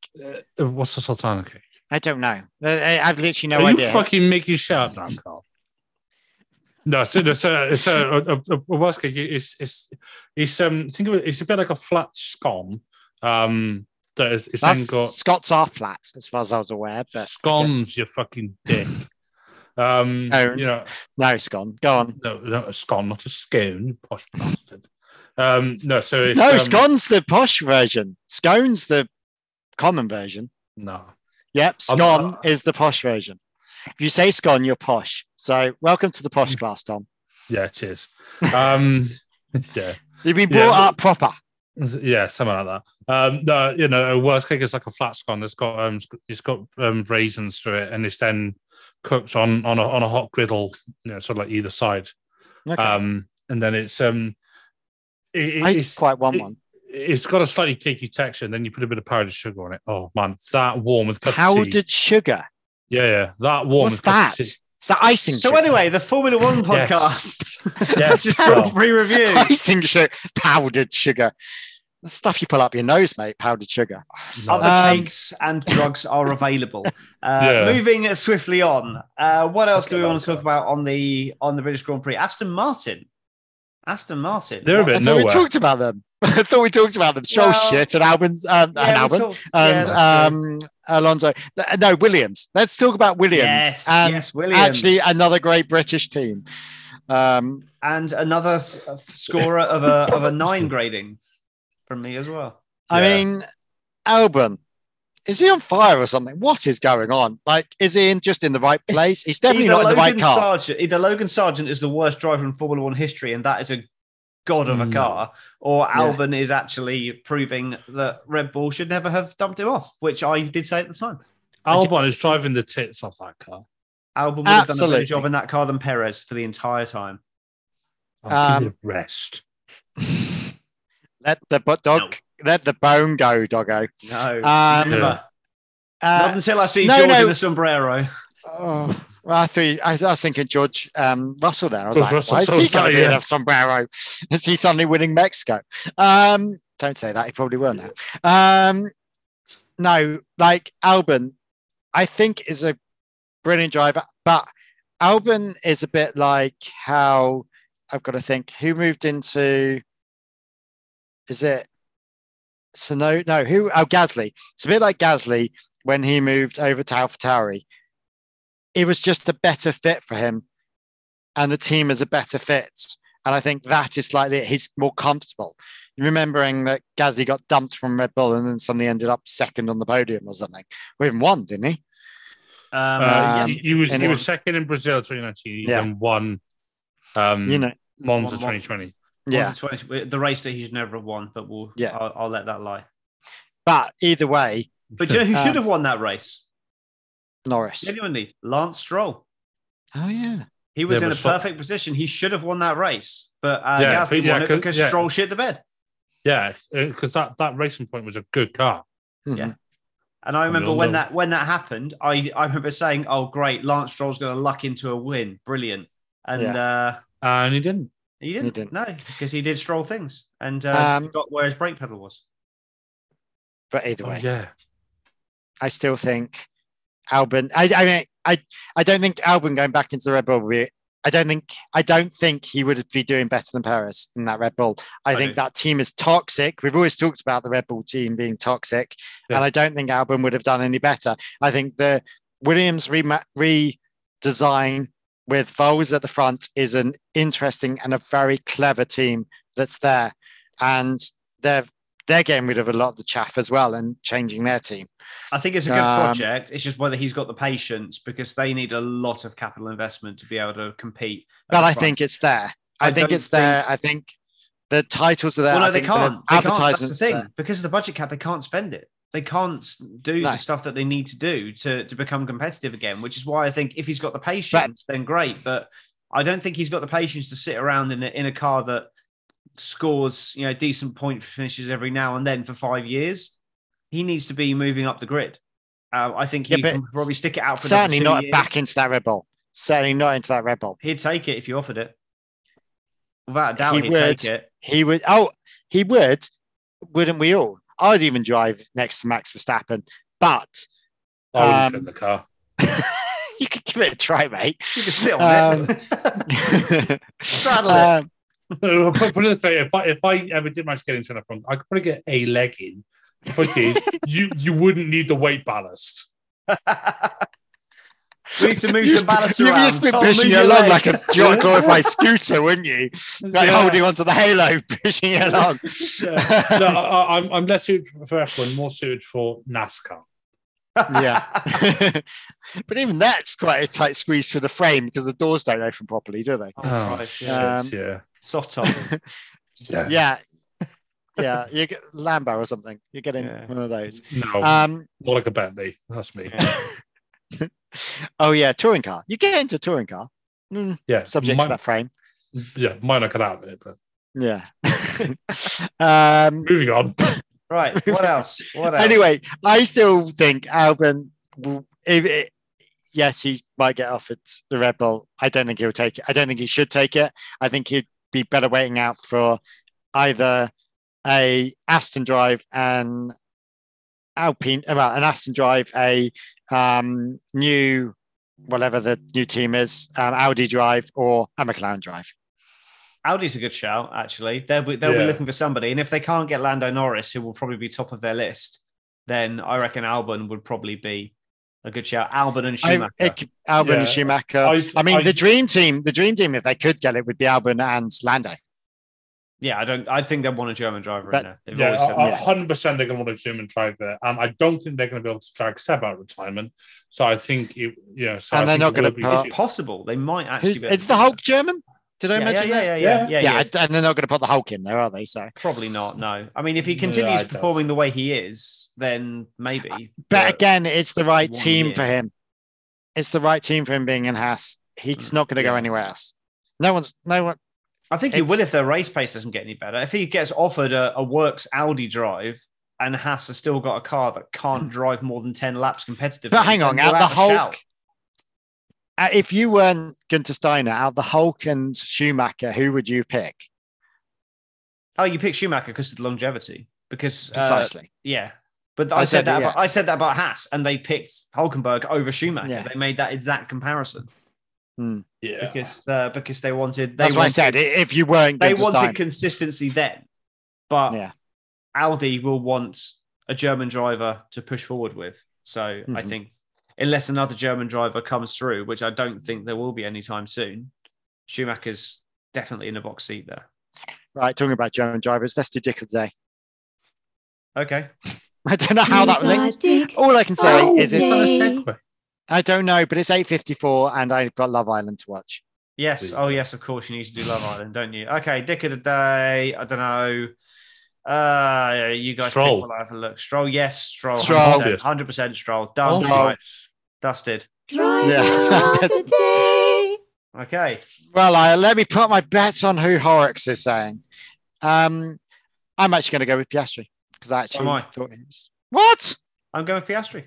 Uh, what's a sultana cake? I don't know. I, I've literally no Are idea. you fucking making shit up Karl? No, so it's a, it's a, a, a, worst case. It's, it's, it's, um, think of it, it's a bit like a flat scone. Um, that is, it's That's, got Scots are flat, as far as I was aware. But scones, you fucking dick. Um, Oh. you know, no, scone. Go on. no, not a scone, not a scone, you posh bastard. Um, no, so it's, No, um, scone's the posh version. Scone's the common version. No, Yep, scone is the posh version. If you say scone, you're posh. So welcome to the posh class, Tom. yeah, cheers. Um, yeah, You've been Yeah. brought up proper. yeah, something like that. Um, no, you know, a Welsh cake is like a flat scone. It's got um, it's got um, raisins through it, and it's then cooked on on a on a hot griddle, you know, sort of like either side. Okay. Um, and then it's um, it, I it's quite want it- one. it's got a slightly cakey texture, and then you put a bit of powdered sugar on it. Oh man, that warm with cup of tea. Powdered sugar. Yeah, yeah, that warm. What's with cup that? of tea. It's that icing So sugar. anyway, the Formula One Yes. podcast. Yes, just well. got pre-review. icing sugar, powdered sugar. The stuff you pull up your nose, mate. Powdered sugar. No. Other Um, cakes and drugs are available. Uh, Yeah. Moving swiftly on. Uh, what else do we want to talk about on the on the British Grand Prix? Aston Martin. Aston Martin. They're a What- bit I thought we talked about them. I thought we talked about them. Stroll Well, shit and Albon's um, Yeah, and we Albon talked- and that's true. um, Alonso. No, Williams. Let's talk about Williams. Yes, and yes, Williams. actually another great British team. Um, and another scorer of a of a nine grading from me as well. I Yeah. mean, Albon. Is he on fire or something? What is going on? Like, is he in just in the right place? He's definitely either not in the right Logan car. Sargeant, either Logan Sargeant is the worst driver in Formula One history, and that is a god of a Mm. car, or Yeah. Albon is actually proving that Red Bull should never have dumped him off, which I did say at the time. Albon is driving the tits off that car. Albon would have done a better job in that car than Perez for the entire time. I'll give Um, it rest. Let the butt dog, let the bone go, doggo. No, Um, never. Yeah. Not Uh, until I see no, George no. in a sombrero. oh, well, I thought I, I was thinking George um, Russell there. I was George like, Russell, why is he was that, going to be in a sombrero? Is he suddenly winning Mexico? Um, don't say that. He probably will now. Um, no, like Albon, I think is a brilliant driver, but Albon is a bit like how I've got to think who moved into. Is it Sano? No, no, who? Oh, Gasly. It's a bit like Gasly when he moved over to AlphaTauri. It was just a better fit for him, and the team is a better fit. And I think that is slightly he's more comfortable. Remembering that Gasly got dumped from Red Bull and then suddenly ended up second on the podium or something. We even won, didn't he? Um, Um, he, he was he was second in Brazil 2019 Yeah. and won um, You know, Monza One- one- 2020. Yeah. 20, the race that he's never won, but we'll, Yeah. I'll, I'll let that lie. But either way, But do you know who Um, should have won that race? Norris. Genuinely, Lance Stroll. Oh yeah. He was Yeah, in but a so- perfect position. He should have won that race, but uh, Yeah, Gasly but- yeah, won it 'cause- because yeah. Stroll shit the bed. Yeah, because that, that racing point was a good car. Mhm. Yeah. And I we remember all when that when that happened, I, I remember saying, "Oh, great, Lance Stroll's going to luck into a win, brilliant." And uh, And he didn't. He didn't, didn't. no, because he did Stroll things and uh, Um, forgot where his brake pedal was. But either Oh, way, yeah. I still think Albon. I, I mean, I I don't think Albon going back into the Red Bull. Would be, I don't think I don't think he would be doing better than Perez in that Red Bull. I, I think do. that team is toxic. We've always talked about the Red Bull team being toxic, Yeah. and I don't think Albon would have done any better. I think the Williams re- redesign with Vowles at the front is an interesting and a very clever team that's there, and they're they're getting rid of a lot of the chaff as well and changing their team. I think it's a good um, project. It's just whether he's got the patience because they need a lot of capital investment to be able to compete. But I front. think it's there. I, I think it's there. I think the titles are there. Well, I no, they think can't. They can't. That's the thing. there. Because of the budget cap, they can't spend it. They can't do No. the stuff that they need to do to, to become competitive again, which is why I think if he's got the patience, then great. But I don't think he's got the patience to sit around in a, in a car that scores, you know, decent point finishes every now and then for five years. He needs to be moving up the grid. Uh, I think he Yeah, can probably stick it out for Certainly not years. back into that Red Bull. Certainly not into that Red Bull. He'd take it if you offered it. Without a doubt, He he'd would. take it. He would. Oh, he would. Wouldn't we all? I'd even drive next to Max Verstappen. But I would Um, in the car. you could give it a try, mate. You can sit on Um, it. Straddle it. Um, put, put it this way, if I, if I ever did manage to get into an front, I could probably get a leg in. If I did, you you wouldn't need the weight ballast. We need to move you some ballast you'd around. just been Tom, pushing move it along like a giant glorified scooter, wouldn't you? Like Yeah. holding onto the halo, pushing it along. Yeah. No, I, I'm, I'm less suited for F1, more suited for NASCAR. yeah. but even that's quite a tight squeeze through the frame because the doors don't open properly, do they? Oh, Christ, shit, yeah. Um, yeah. Soft top. yeah. Yeah. Yeah. You get Lambo or something. You're getting Yeah. one of those. No, Um, more like a Bentley. That's me. Yeah. oh yeah, touring car. You get into a touring car. Mm, Yeah, subject mine, to that frame. yeah, mine I cut out of it. But Yeah. um, moving on. Right. What else? What else? anyway, I still think Albon, if it, yes, he might get offered the Red Bull. I don't think he'll take it. I don't think he should take it. I think he'd be better waiting out for either a Aston Drive and Alpine, well, an Aston Drive, a um, new, whatever the new team is, um, Audi Drive or a McLaren Drive. Audi's a good shout, actually. They'll be, they'll be looking for somebody. And if they can't get Lando Norris, who will probably be top of their list, then I reckon Albon would probably be a good shout. Albon and I, Schumacher. it, Albon Yeah. and Schumacher. I- I, mean, I- the dream team, the dream team, if they could get it, would be Albon and Lando. Yeah, I don't. I think they want a German driver But- in there. They've Yeah, a- hundred percent. They're going to want a German driver, and I don't think they're going to be able to drag Seb out of retirement. So I think, it, yeah, so And I they're not gonna be- put- It's possible. They might actually. Who's, be it's the Hulk that. German. Did I Yeah, yeah, mention yeah, that? yeah, yeah, yeah, Yeah, yeah. and they're not going to put the Hulk in there, are they? So, Probably not. No. I mean, if he continues I performing the way he is, then maybe. but But again, it's the right team year. for him. It's the right team for him being in Haas. He's Mm, not going to go anywhere else. No one's, no one. I think he It's- will if their race pace doesn't get any better. If he gets offered a, a works Audi drive and Haas has still got a car that can't drive more than 10 laps competitively. But hang on, out the Hulk, uh, if you weren't Gunter Steiner, out the Hulk and Schumacher, who would you pick? Oh, you pick Schumacher because of the longevity. Because uh, Precisely. yeah. But I I, said, said that it, yeah. about I said that about Haas, and they picked Hulkenberg over Schumacher. Yeah. They made that exact comparison yeah. because uh, because they wanted they That's what I said. If you weren't they wanted Steiner, consistency then, but Yeah. Audi will want a German driver to push forward with. So I Mhm. think unless another German driver comes through, which I don't think there will be anytime soon, Schumacher's definitely in the box seat there. right? Talking about German drivers, let's do Dick of the Day. Okay. I don't know how that He's a links. All I can say of is the it's. Day. Segue. I don't know, but it's eight fifty four, and I've got Love Island to watch. Yes. Oh, yes. Of course, you need to do Love Island, don't you? Okay. Dick of the day. I don't know. Uh, you guys Stroll. pick while I have a look. Stroll. Yes. Stroll. Stroll. 100%, 100% Stroll. Done. Oh, Right. Dusted. Yeah. of the day. Okay. Well, I, let me put my bets on who Horrocks is saying. Um, I'm actually going to go with Piastri because I actually am I. thought he was. What? I'm going with Piastri.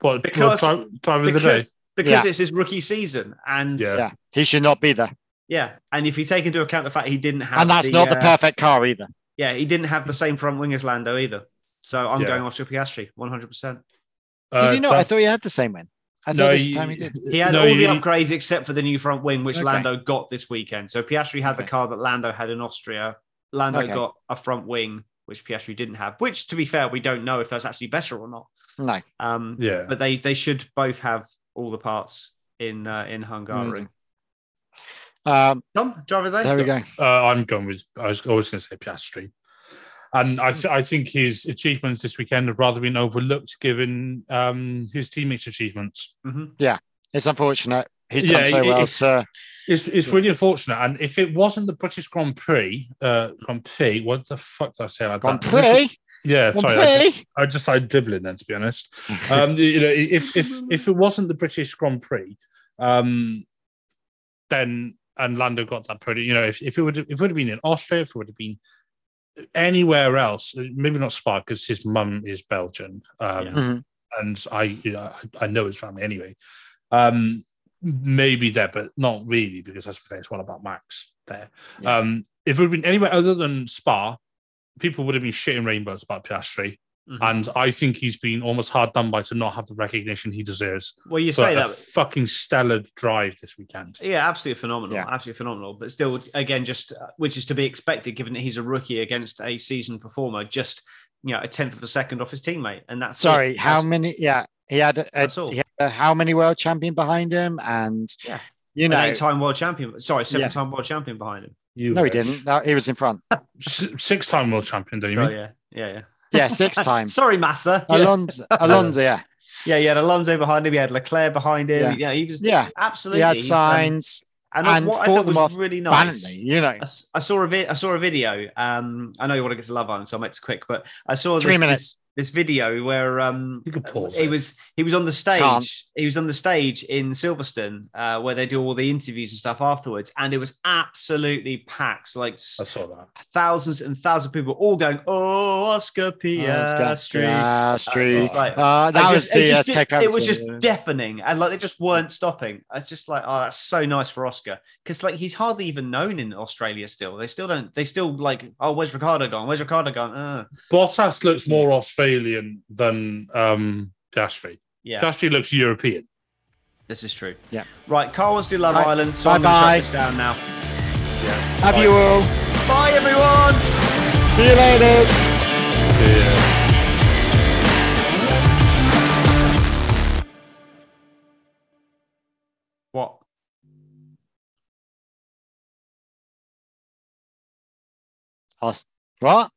What, Because- what drive, driver of the day? because, because Yeah. it's his rookie season, and Yeah. yeah. Yeah, he should not be there, Yeah, and if you take into account the fact he didn't have, and that's the, not the uh, perfect car either. yeah, he didn't have the same front wing as Lando either. So I'm Yeah. going Oscar Piastri, 100. percent Did Uh, you know? I thought he had the same win. I thought no, this you- time he did. He had no, all the upgrades except for the new front wing, which Okay. Lando got this weekend. So Piastri had the car that Lando had in Austria. Lando Okay. got a front wing, which Piastri didn't have. Which, to be fair, we don't know if that's actually better or not. No, Um, Yeah. but they they should both have all the parts in uh, in Hungary. Amazing. um, Tom, driver there. there we go. Uh, I'm going with. I was always going to say Piastri, and I, th- I think his achievements this weekend have rather been overlooked given um, his teammates' achievements. Yeah, it's unfortunate. He's Yeah, done so it- well. it's- So It's it's really unfortunate, and if it wasn't the British Grand Prix, uh, Grand Prix, what the fuck did I say like Grand that? Prix, Yeah, sorry, I just. I just started dribbling then, to be honest. Um, you know, if if if it wasn't the British Grand Prix, um, then and Lando got that podium. You know, if, if it would if it would have been in Austria, if it would have been anywhere else, maybe not Spa because his mum is Belgian, um, Yeah. Mhm. and I you know, I know his family anyway. Um, maybe there, but not really because that's the thing. It's all about Max there. Yeah. Um, if it would have been anywhere other than Spa, people would have been shitting rainbows about Piastri. Mhm. And I think he's been almost hard done by to not have the recognition he deserves Well, you for say a that. fucking stellar drive this weekend. Yeah, absolutely phenomenal. Yeah. Absolutely phenomenal. But still, again, just uh, which is to be expected given that he's a rookie against a seasoned performer, just you know, a tenth of a second off his teammate. And that's it. Sorry, how That's- many? Yeah, he had, a, That's all. he had a, how many world champion behind him, and Yeah. you know, eight-time world champion. Sorry, seven-time world champion behind him. You no, he didn't. No, he was in front. Six time world champion, don't you So, mean? yeah, yeah, yeah. Yeah, six times. Sorry, Massa. Yeah. Alonso, Alonso, yeah, yeah, he had Alonso behind him. He had Leclerc behind him. Yeah. Yeah, he was yeah. absolutely. He had um, Sainz, and, and what I thought them was off really nice. valiantly. You know, I, s- I saw a vi- I saw a video. Um, I know you want to get to Love Island, so I'll make this quick. But I saw three this, minutes. This, this video where um You could pause he it. was he was on the stage. Can't. He was on the stage in Silverstone uh, where they do all the interviews and stuff afterwards, and it was absolutely packed, like s- I saw that. thousands and thousands of people all going, "Oh, Oscar Piastri." Piastri. It's like- Uh, that I was just- it the uh, just did- It was just yeah. deafening, and like they just weren't stopping. It's just like, oh, that's so nice for Oscar because like he's hardly even known in Australia. Still, they still don't. They still like, oh, where's Ricciardo gone? Where's Ricciardo gone? Uh, Bottas looks more Australian than um, Piastri. yeah, Piastri looks European. this is true. Yeah. Right, Karl wants to do Love Right. Island, so I'm going to Bye-bye. shut this down now. Have you all? Bye, everyone. See you later. What? What?